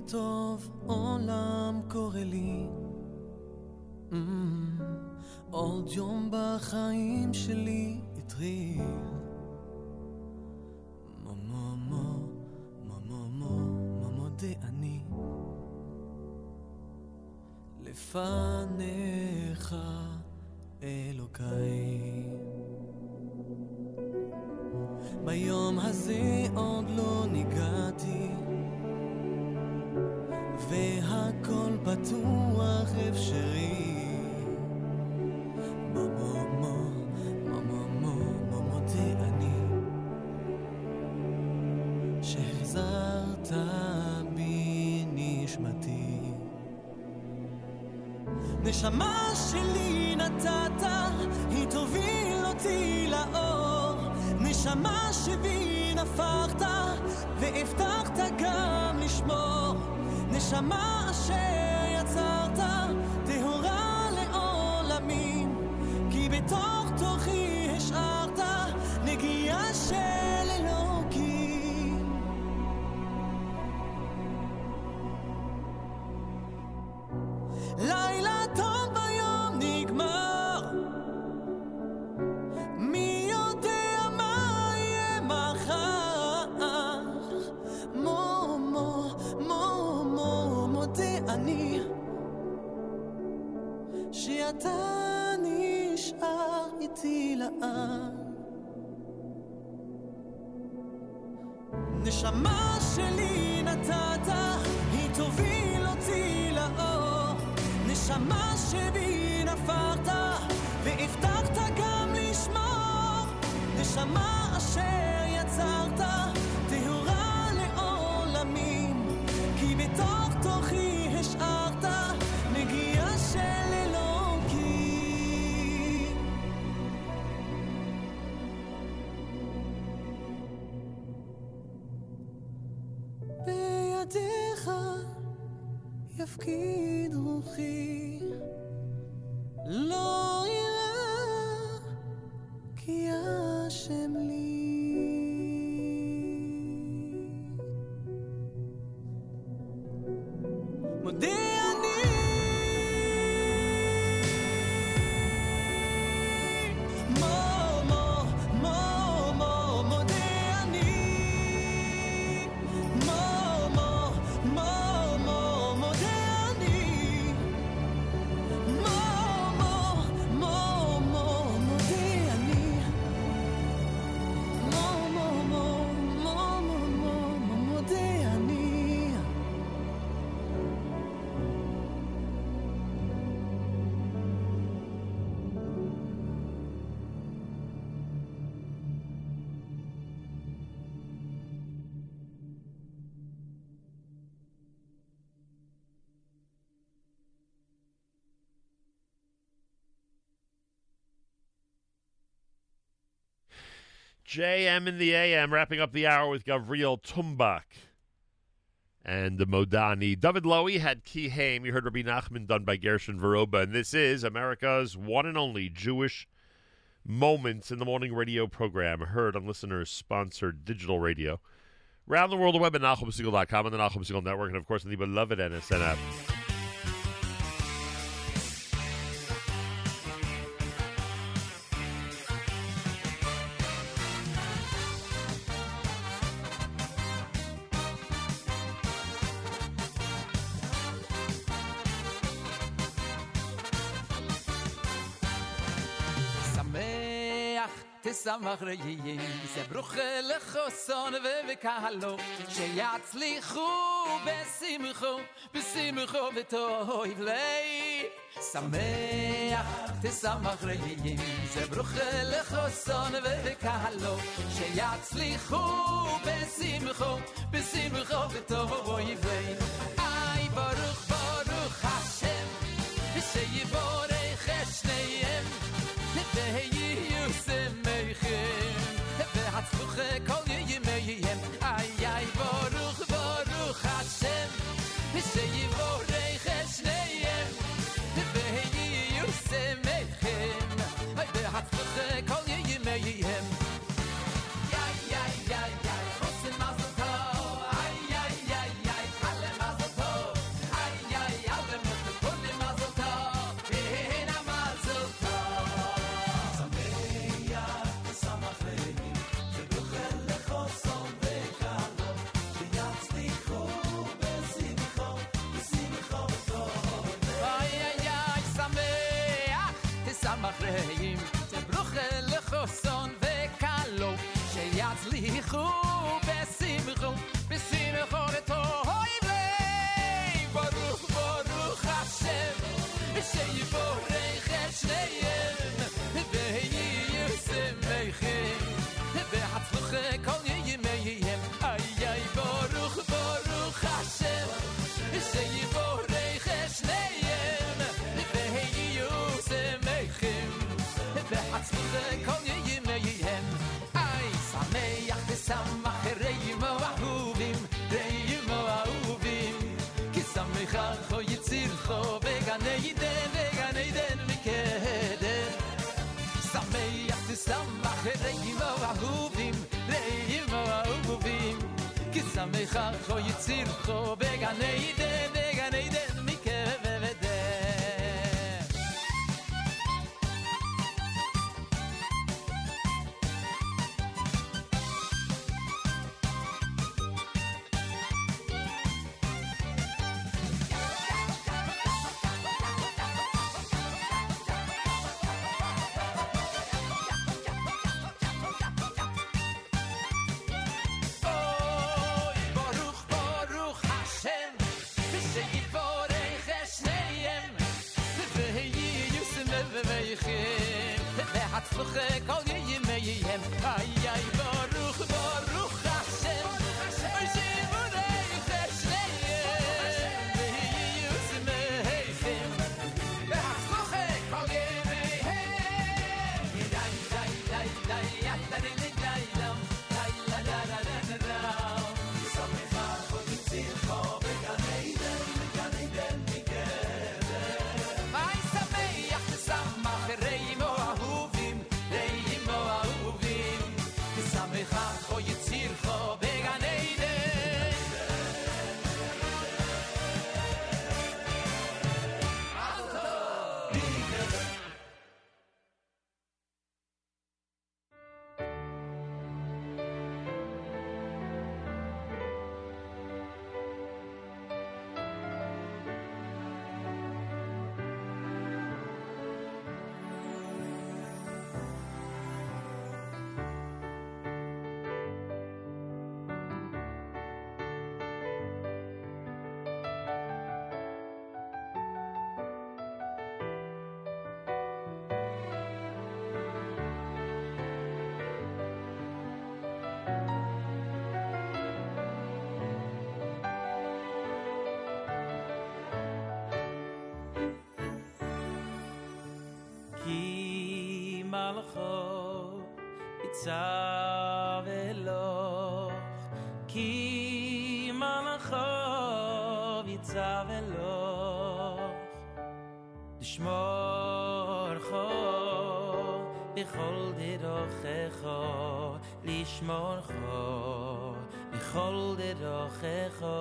טוב עולם קורא לי. Mm-hmm. עוד יום בחיים שלי התחיל. מו מו, מו מו, מו מו מו ממו דעני. לפניך אלוקיי. ביום הזה עוד לא ניגעתי. והכל פתוח אפשרי. ממו מו, ממו מו, ממו זה אני, שהחזרת בי נשמתי. נשמה שלי נתת, היא תוביל אותי לאור. נשמה שבי נפחת, והבטחת גם לשמור. Sama Hashem. לעד נשמה שלי נתת, היא תוביל אותי לאור. נשמה שבי Marie. JM in the AM, wrapping up the hour with Gavriel Tumbak and the Modani. David Lowy had Ki Haim. You heard Rabbi Nachman done by Gershon Veroba. And this is America's one and only Jewish Moments in the Morning radio program, heard on listeners sponsored digital radio. Around the world, web at NachumSegal.com and the Nachum Segal Network, and of course, in the beloved NSN app. תשמח ראיים, זה ברוכה לחוסון ובקהלו, שיצליחו בשמחו, בשמחו וטוב לי. שמח, תשמח ראיים, זה ברוכה לחוסון ובקהלו, שיצליחו בשמחו, בשמחו וטוב לי. איי, ברוך, ברוך השם, שיבורך את שניהם. ויהיו שמחים, הצלוחק וכל ימיהם. אי, שמח ושמח, ראימו אהובים, ראימו אהובים. כי שמחךו יצירכו בגני עידן, בגני עידן וקדם. שמח ושמח, ראימו אהובים, ראימו אהובים. כי שמחךו יצירכו בגני עידן. chol di roch echo, li shmor cho, li chol di roch echo.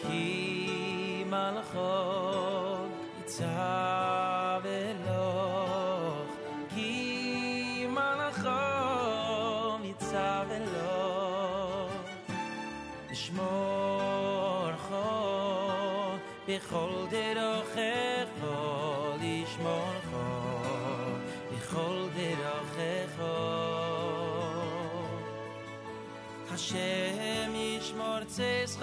Ki mal cho, itza ve loch, ki mal cho, itza ve cho, bi chol echo, shmor kho ikhol der akh kho hashem ishmor tsis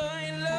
I love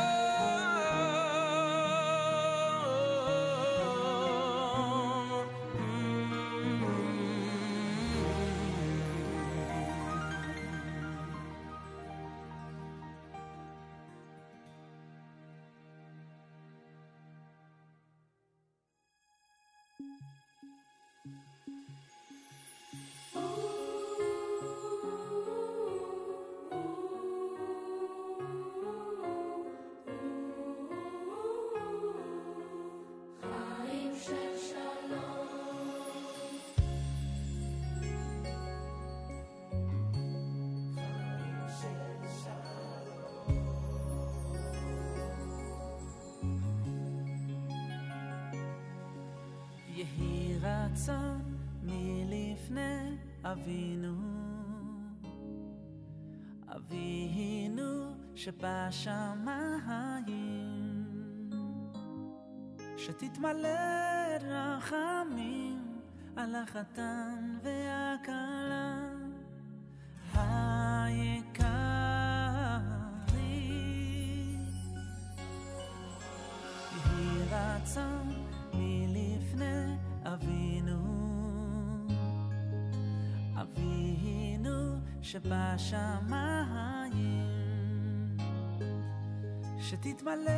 רצון מלפני אבינו. אבינו שבשמיים, שתתמלא רחמים על החתן שבשמיים, שתתמלא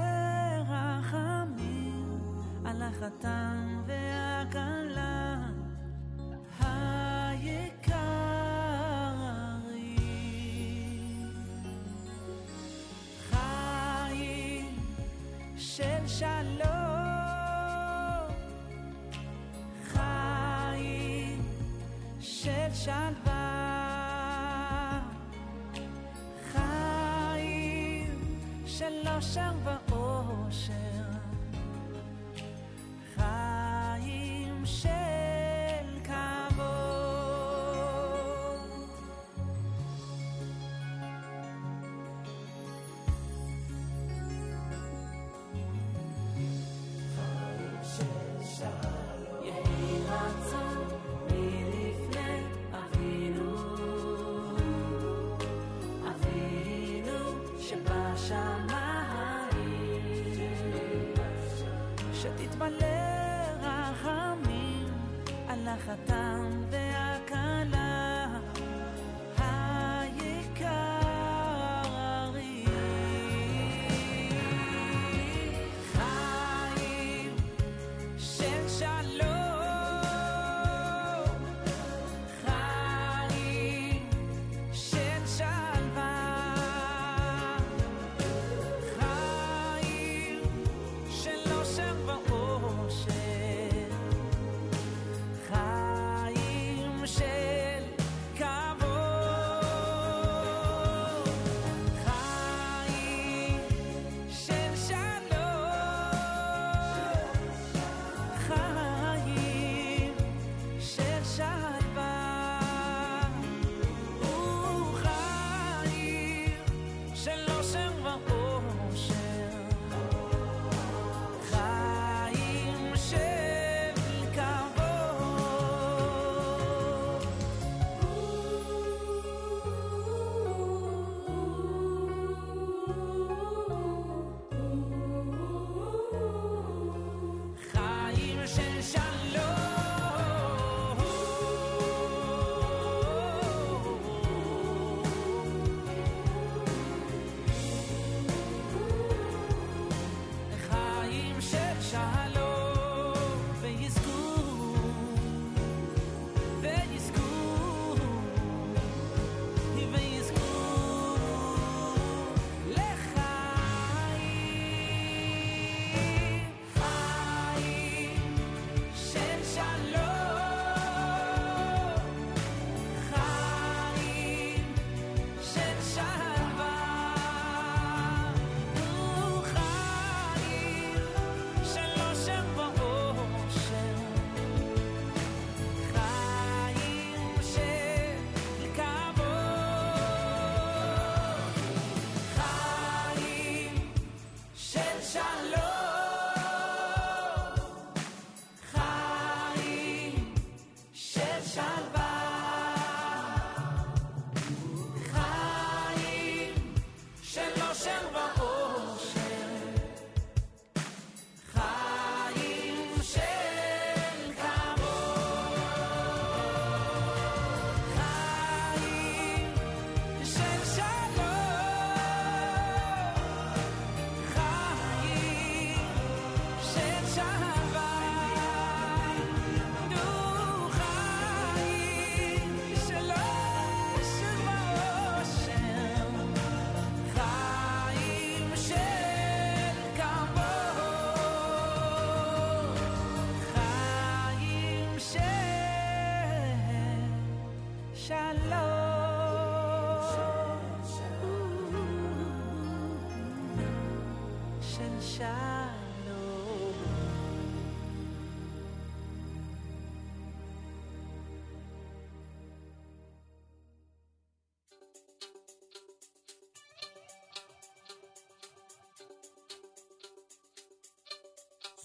רחמים על החתן והכלה שלום, חיים של שלווה. Sang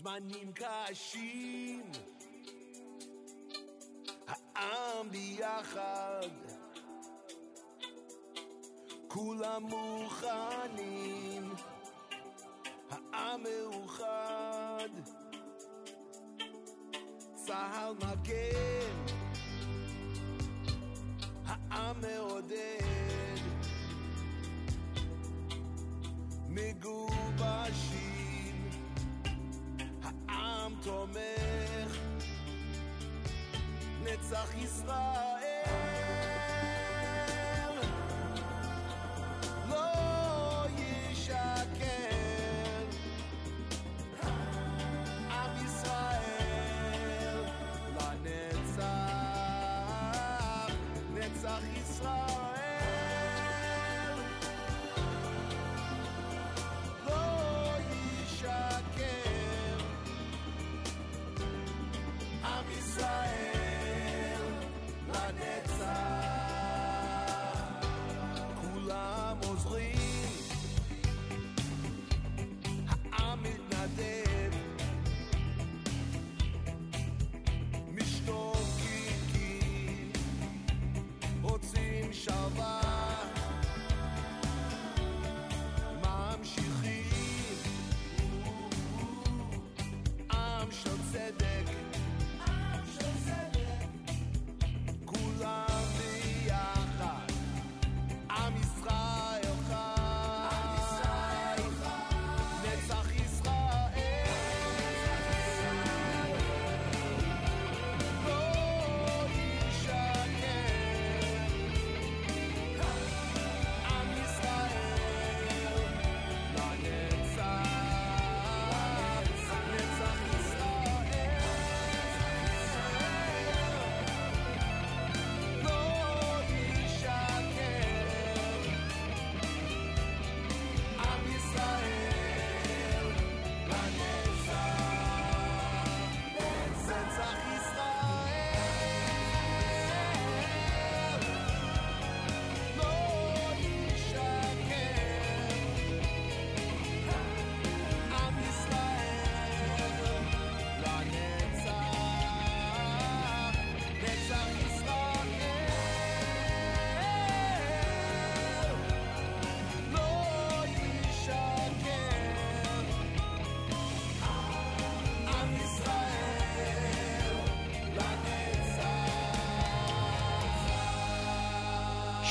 זמנים קשים, העם ביחד, כולם מוכנים, העם מאוחד, צה"ל מגן, conquistar.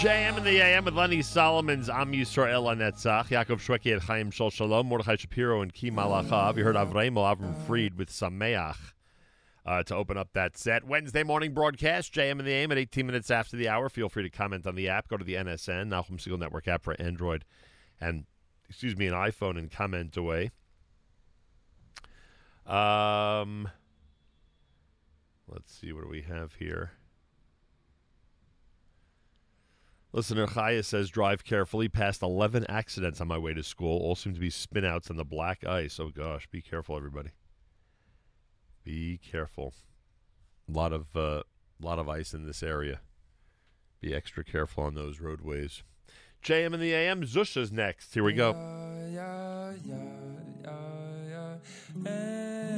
JM in the AM with Lenny Solomon's Am Yisrael Netzach, Yaakov Shwekey at Chaim Shol Shalom, Mordechai Shapiro and Ki Malachav. You heard Avremo Avram Fried with Sameach uh, to open up that set. Wednesday morning broadcast, JM in the AM at 18 minutes after the hour. Feel free to comment on the app. Go to the NSN, Nachum Segal Network app for Android and, excuse me, an iPhone and comment away. Um, let's see, what do we have here? Listener Chaya says, drive carefully. Past 11 accidents on my way to school. All seem to be spinouts on the black ice. Oh, gosh. Be careful, everybody. Be careful. A lot of, uh, lot of ice in this area. Be extra careful on those roadways. JM and the AM. Zusha's next. Here we go. yeah, yeah, yeah,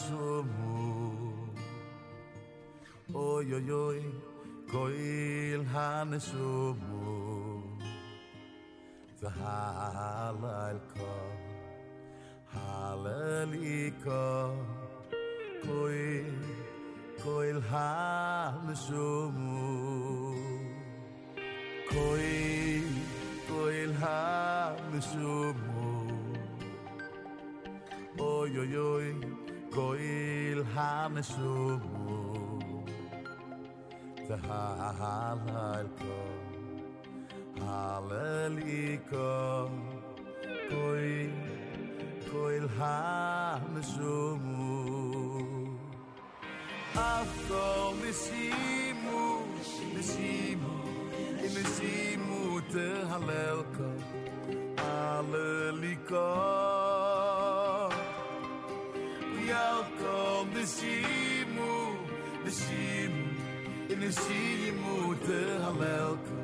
shuvu Oy oy oy koil han shuvu mesuvu ze halalko haleliko koi koi ha mesuvu afko mesimu mesimu mesimu te Nisimu tehalelko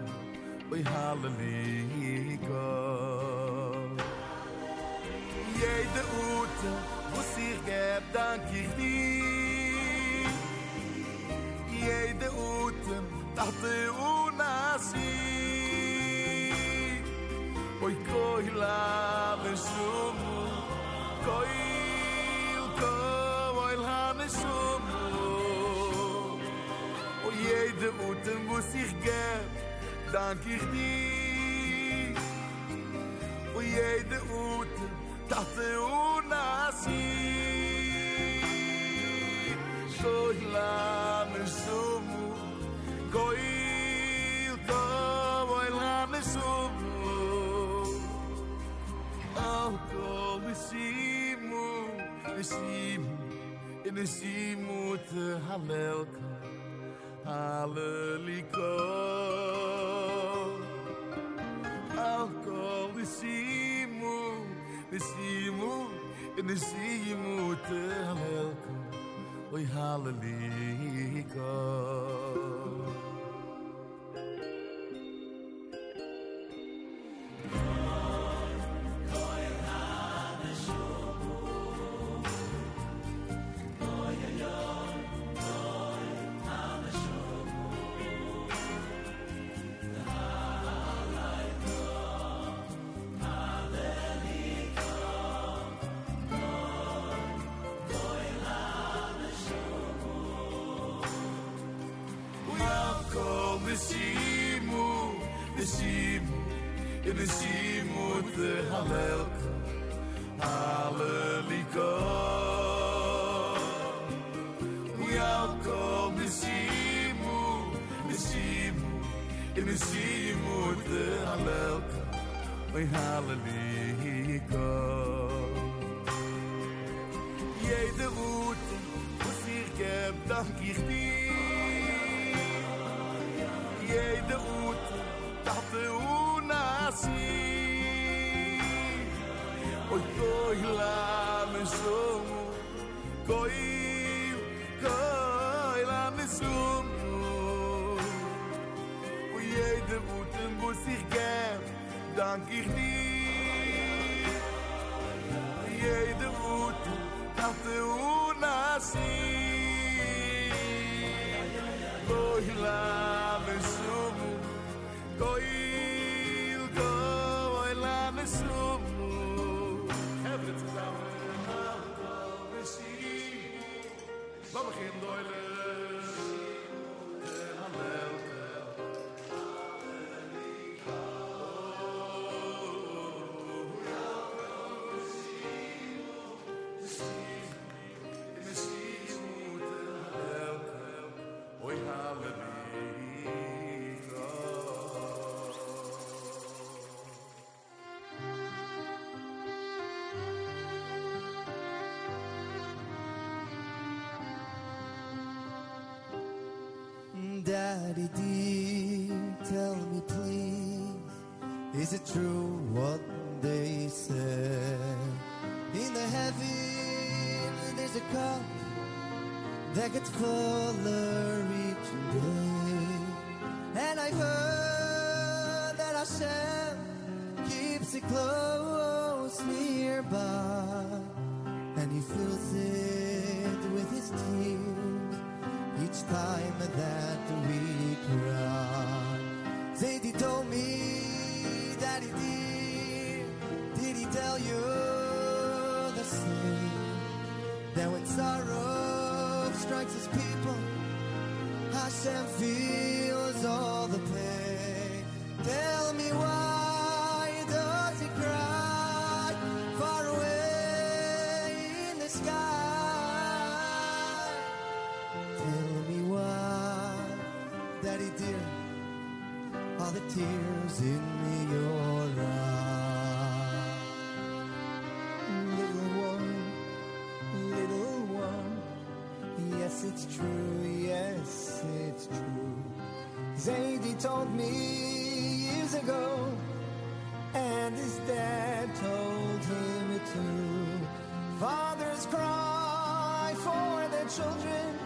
Oy halaliko Jede ute, was ich geb, dank ich dir. Jede ute, dachte unasi Oy koila nesumu Koil Atem, wo es ich geb, dank ich dir. Und jede Ute, das ist unnassig. So ich lahm es um, so gut, goi il to, wo ich lahm es so gut. Oh, go, wir sieben, wir in der Daddy dear, tell me please, is it true what they said? In the heaven there's a cup that gets fuller each day. And I heard that Hashem keeps it close Daddy dear, the tears in your eyes? Little one, little one, yes it's true, yes it's true. Zadie told me years ago, and his dad told him too. Fathers cry for their children,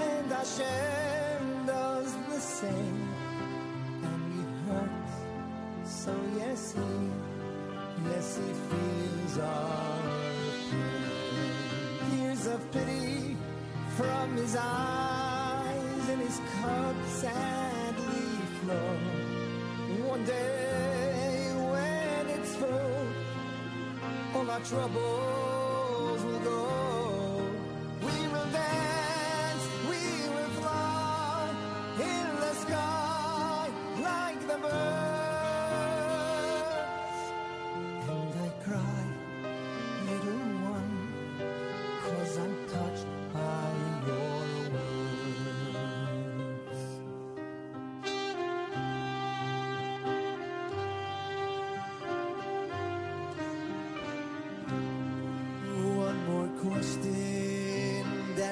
and Hashem yes he feels our pain. Tears of pity from his eyes, and his cup sadly flow. One day when it's full, all our troubles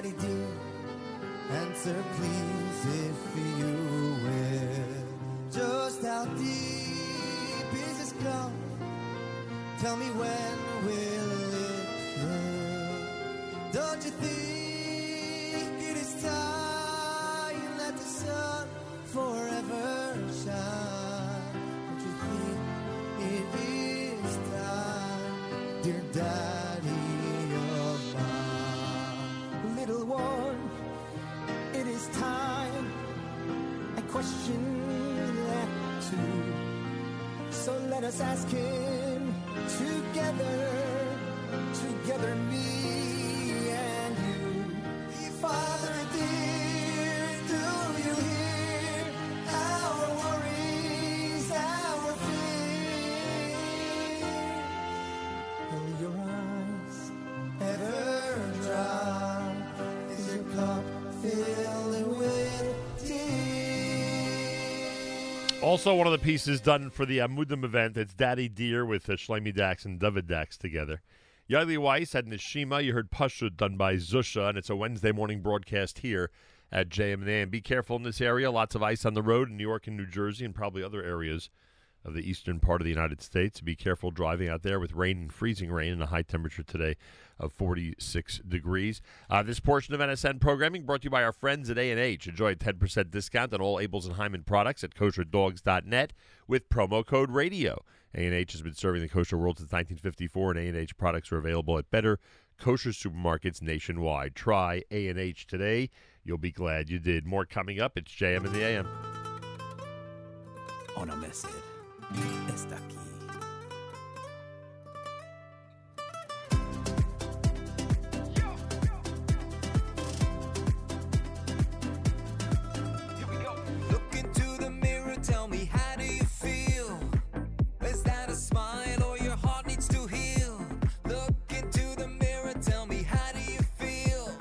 Daddy? Answer please if you will. Just how deep is this gulf? Tell me when will it fill? Don't you think it is time that the sun forever shine? Don't you think it is time, dear Dad? question left to. So let us ask Him together, together, me. Also, one of the pieces done for the Amudim event. It's Daddy Dear with uh, Shlomi Dax and David Dax together. Yaeli Weiss had Nishima. You heard Pashut done by Zusha, and it's a Wednesday morning broadcast here at JMN. And be careful in this area. Lots of ice on the road in New York and New Jersey, and probably other areas of the eastern part of the United States. Be careful driving out there with rain and freezing rain and a high temperature today of 46 degrees. Uh, this portion of NSN programming brought to you by our friends at A&H. Enjoy a 10% discount on all Abeles and Heymann products at kosherdogs.net with promo code RADIO. A&H has been serving the kosher world since 1954, and A&H products are available at better kosher supermarkets nationwide. Try A&H today. You'll be glad you did. More coming up. It's JM in the AM. Ona Messer está aquí. Look into the mirror, tell me how do you feel? Is that a smile or your heart needs to heal? Look into the mirror, tell me how do you feel?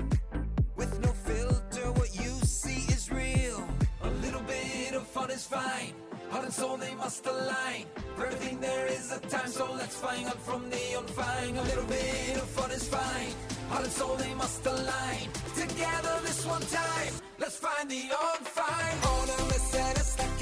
With no filter, what you see is real. A little bit of fun is fine. Heart and soul, they must align. For everything there is a time, so let's find out from the unfine. A little bit of fun is fine. Heart and soul, they must align. Together this one time, let's find the unfine. Ona messer está aquí, my father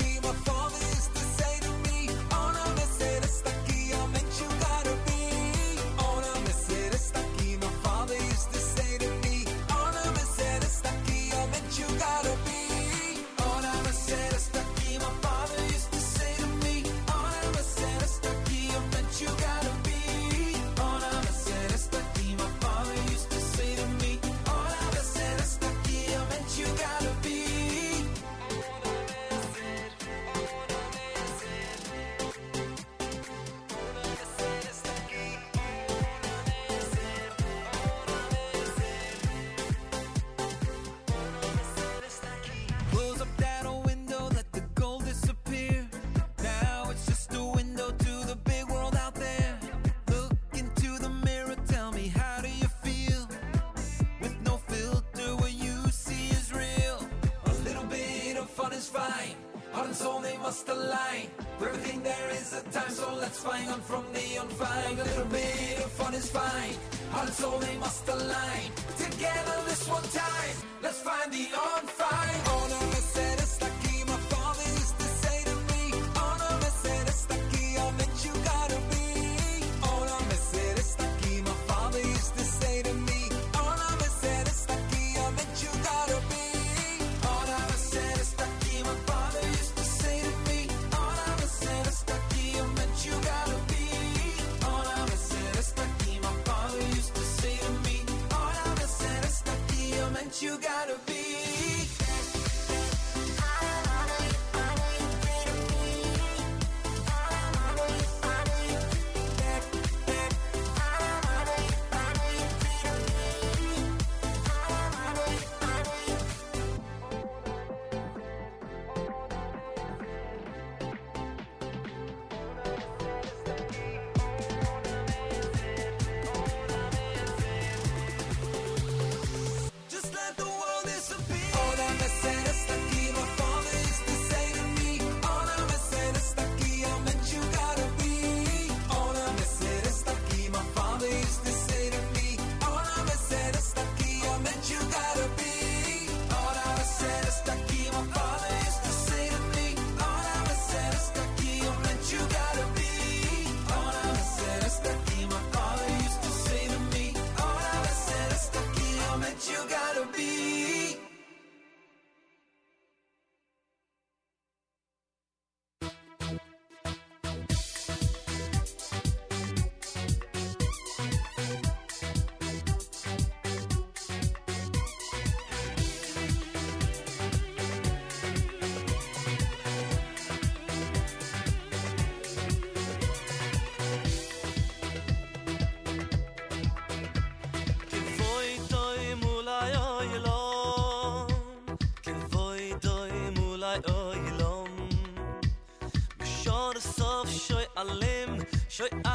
注。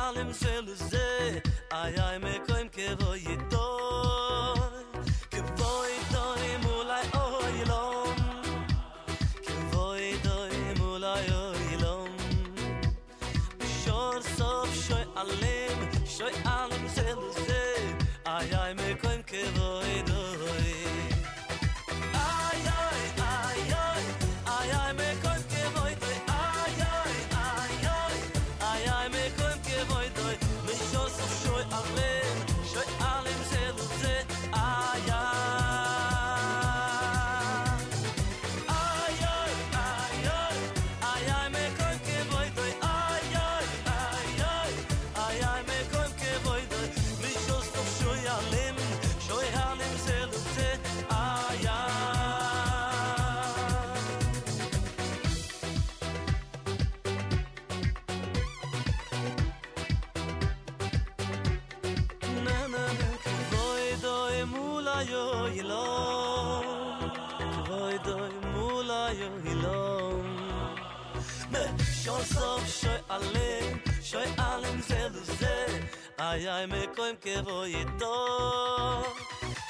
ayay me koim ke voy to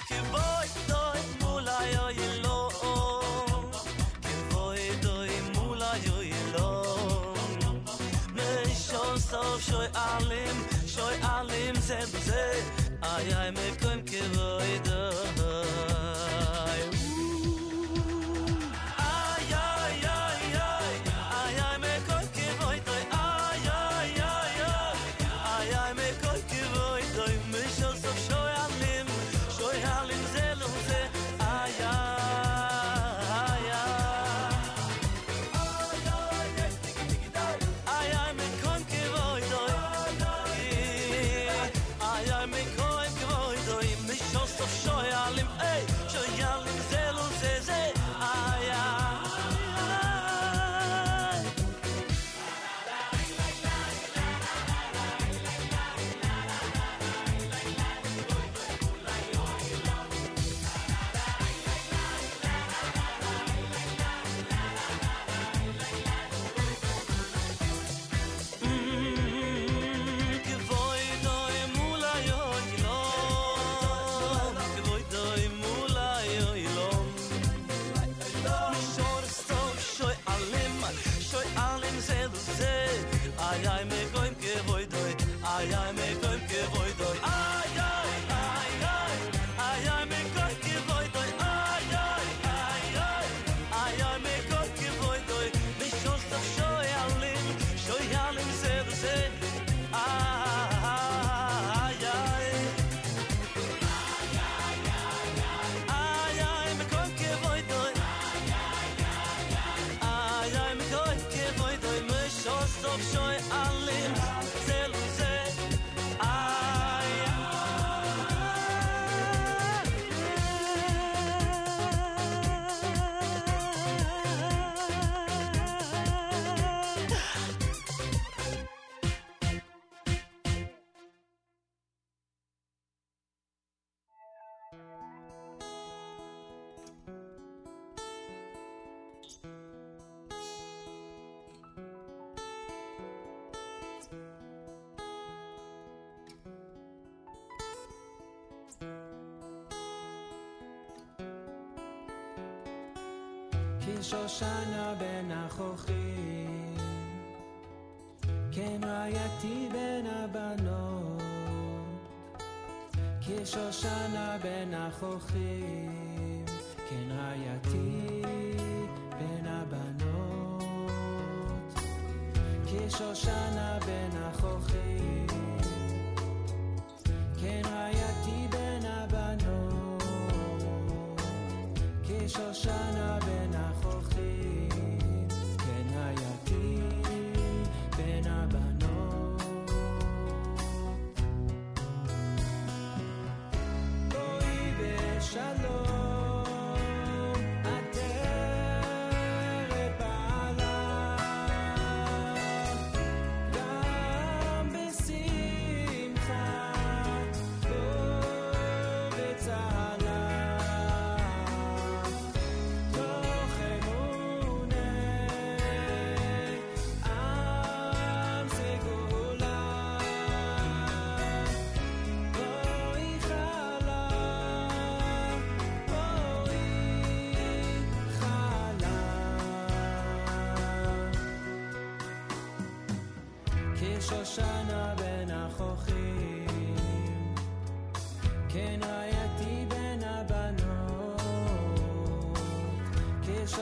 ke voy to mula yo y lo ke voy to mula yo שוי lo me shon so shoy alim shoy alim ze. Ze me koim ke voy to שושנה בין החוכים, כן רעייתי בין הבנות, כשושנה בין החוכים, כן רעייתי בין הבנות, כשושנה בין החוכים.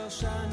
山。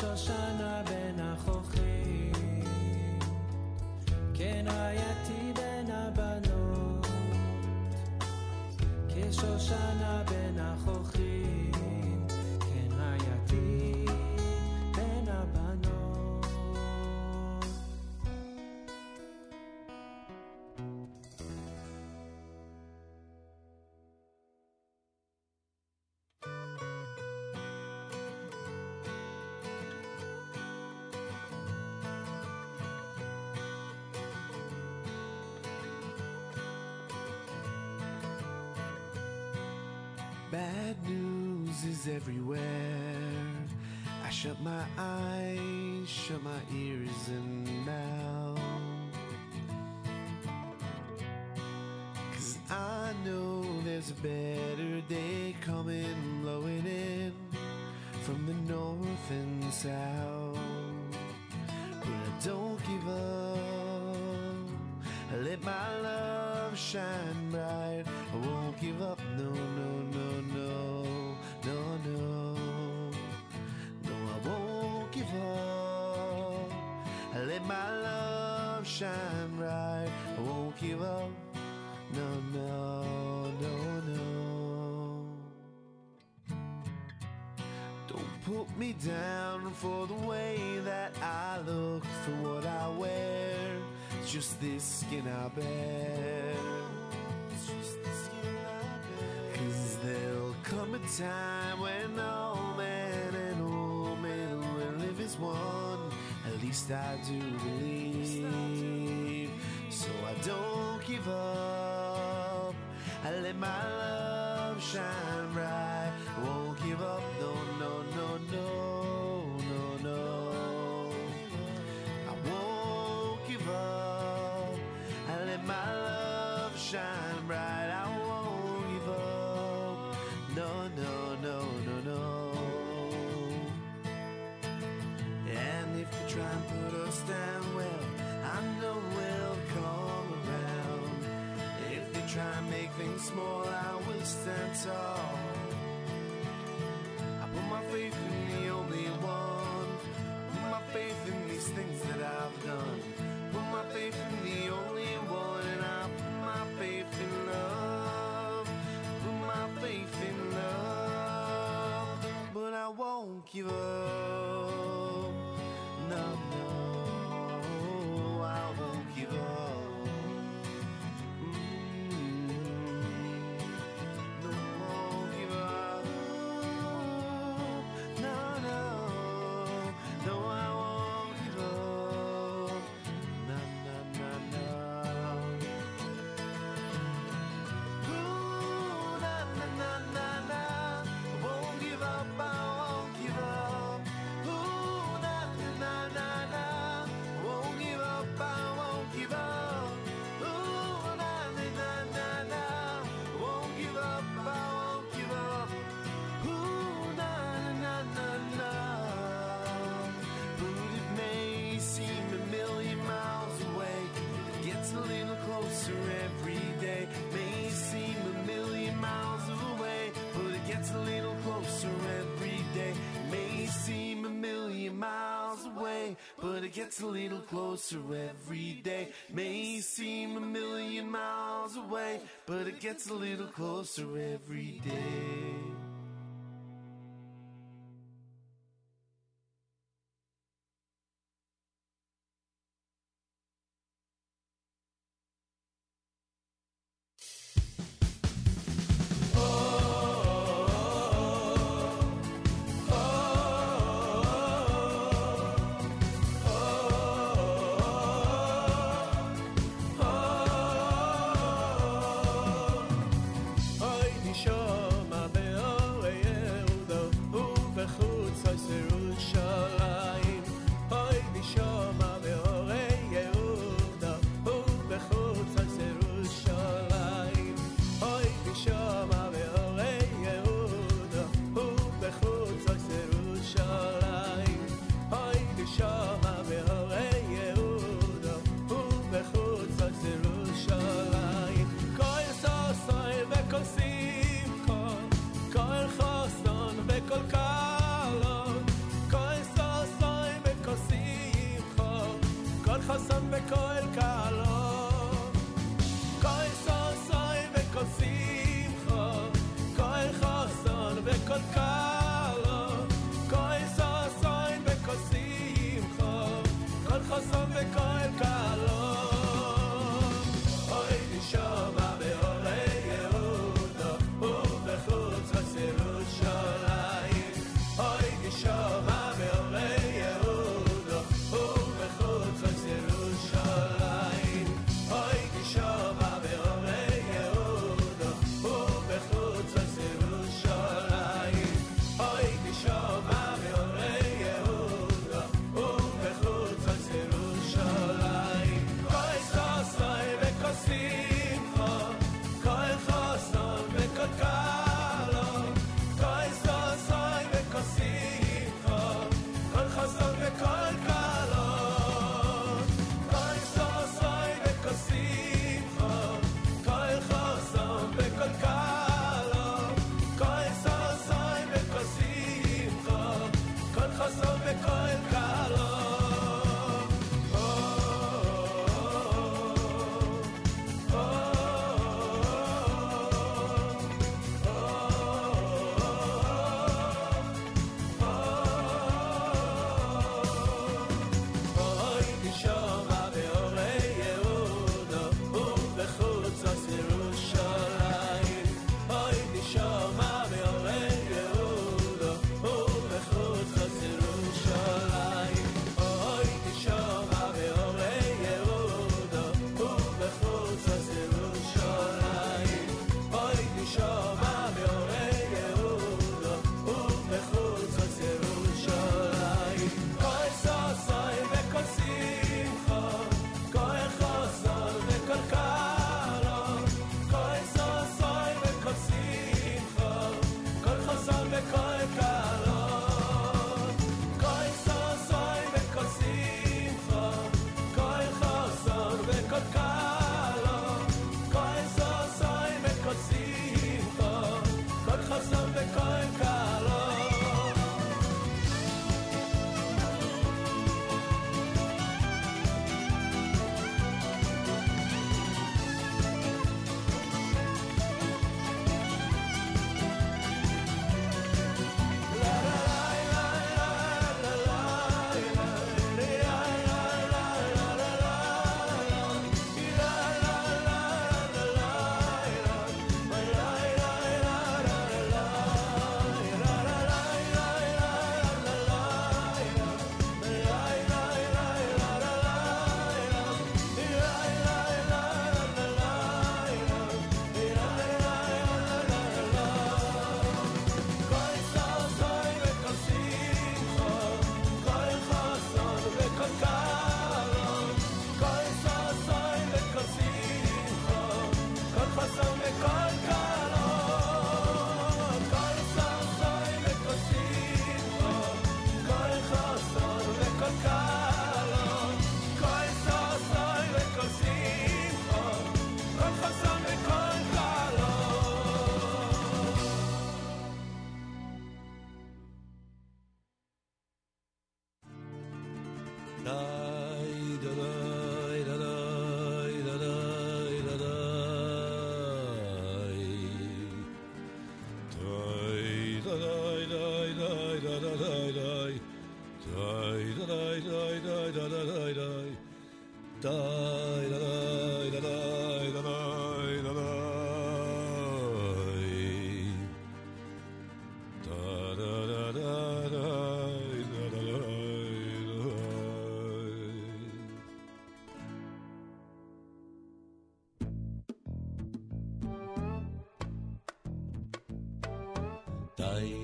כשושנה בין החוכים, כן רעייתי בין הבנות, כשושנה Bad news is everywhere. I shut my eyes, shut my ears and mouth. Cause I know there's a better day coming, blowing in from the north and south. Shine bright. I won't give up. No, no, no, no. Don't put me down for the way that I look, for what I wear. It's just this skin I bear. Cause there'll come a time least I do believe. So I don't give up. I let my love shine bright. Try and make things small, I will stand tall. I put my faith in the only one. I put my faith in these things that I've done. Put my faith in the only one, and I put my faith in love. Put my faith in love, but I won't give up. But it gets a little closer every day. May seem a million miles away, but it gets a little closer every day.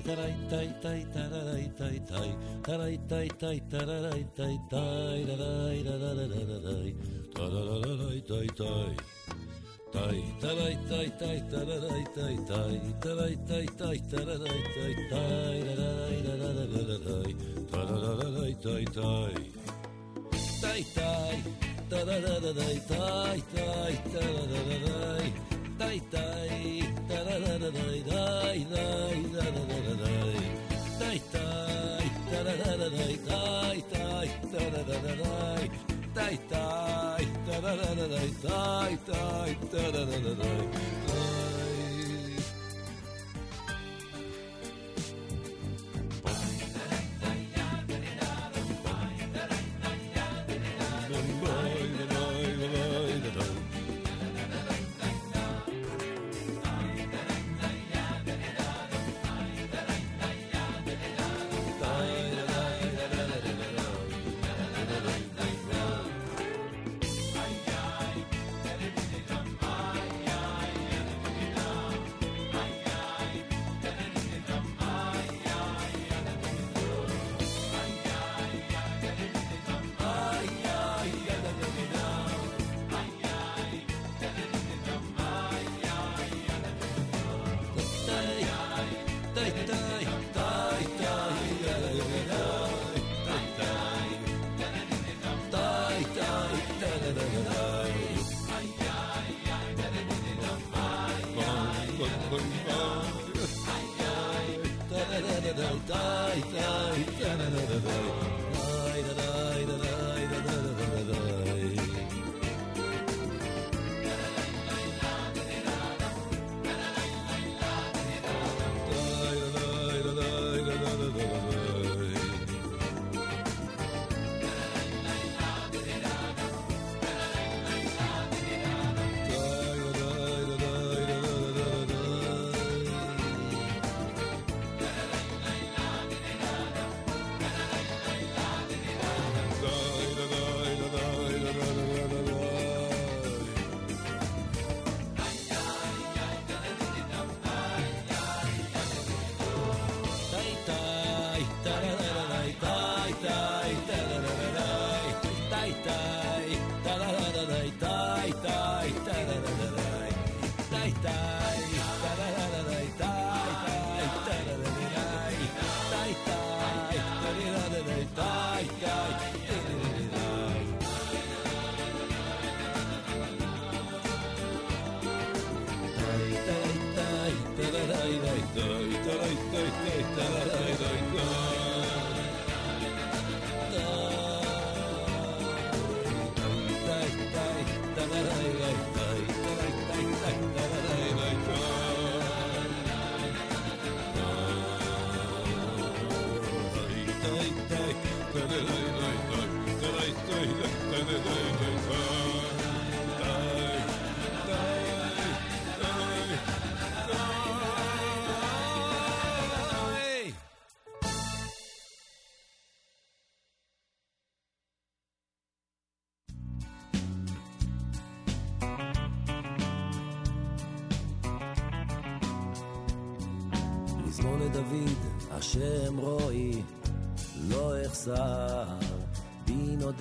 タライタイタイタラライタイタイタライタイタイタラライタイタイライラライタラライタイタイタイタライタイタイタラライタイタイタライタイタイタラライタイタイ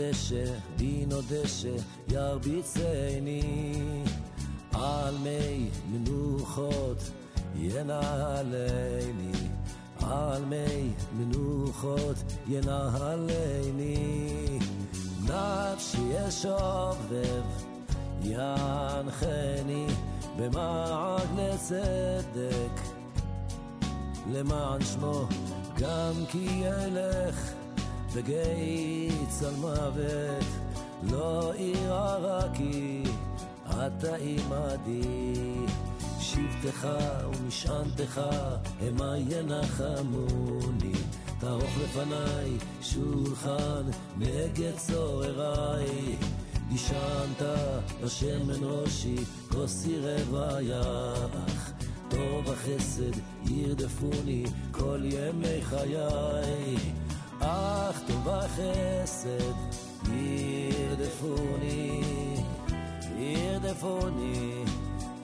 דשא, בינו דשא, ירביצני. על מי מנוחות ינהלני. על מי מנוחות ינהלני. נפשי אשובב, ינחני במעג לצדק. למען שמו, גם כי אלך בגיא שבטך ומשענתך המה ינחמוני. תערוך לפניי שולחן נגד צורריי. נשענת בשמן ראשי, כוסי רוויח. טוב החסד ירדפוני כל ימי חיי. אך טוב החסד ירדפוני, ירדפוני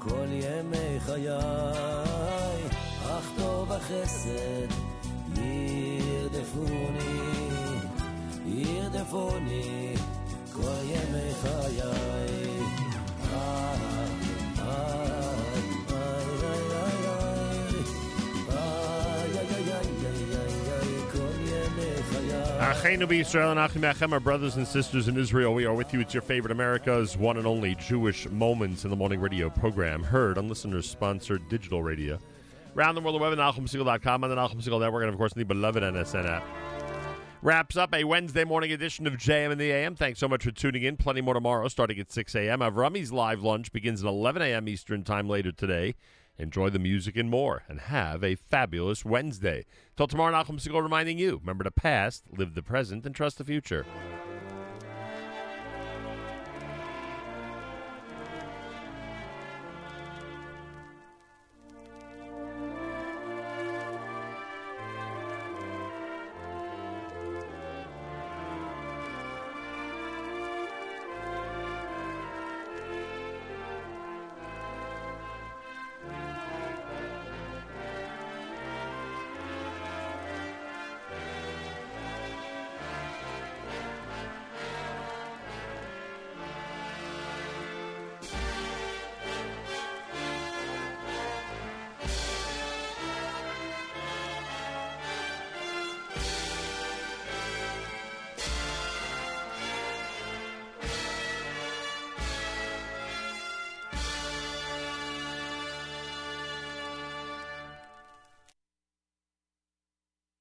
כל ימי חיי. אך טוב החסד ירדפוני, ירדפוני כל ימי חיי. איי, איי, Achenu Israel and Achim Achem, our brothers and sisters in Israel. We are with you. It's your favorite America's one and only Jewish Moments in the Morning radio program, heard on listeners-sponsored digital radio. Round the world, the web at NachumSegal.com, on the Nachum Segal Network, and of course, the beloved NSN app. Wraps up a Wednesday morning edition of JM in the AM. Thanks so much for tuning in. Plenty more tomorrow, starting at 6 a.m. Avrami's live lunch begins at 11 a.m. Eastern Time later today. Enjoy the music and more, and have a fabulous Wednesday. Till tomorrow, Nachum Segal reminding you, remember the past, live the present, and trust the future.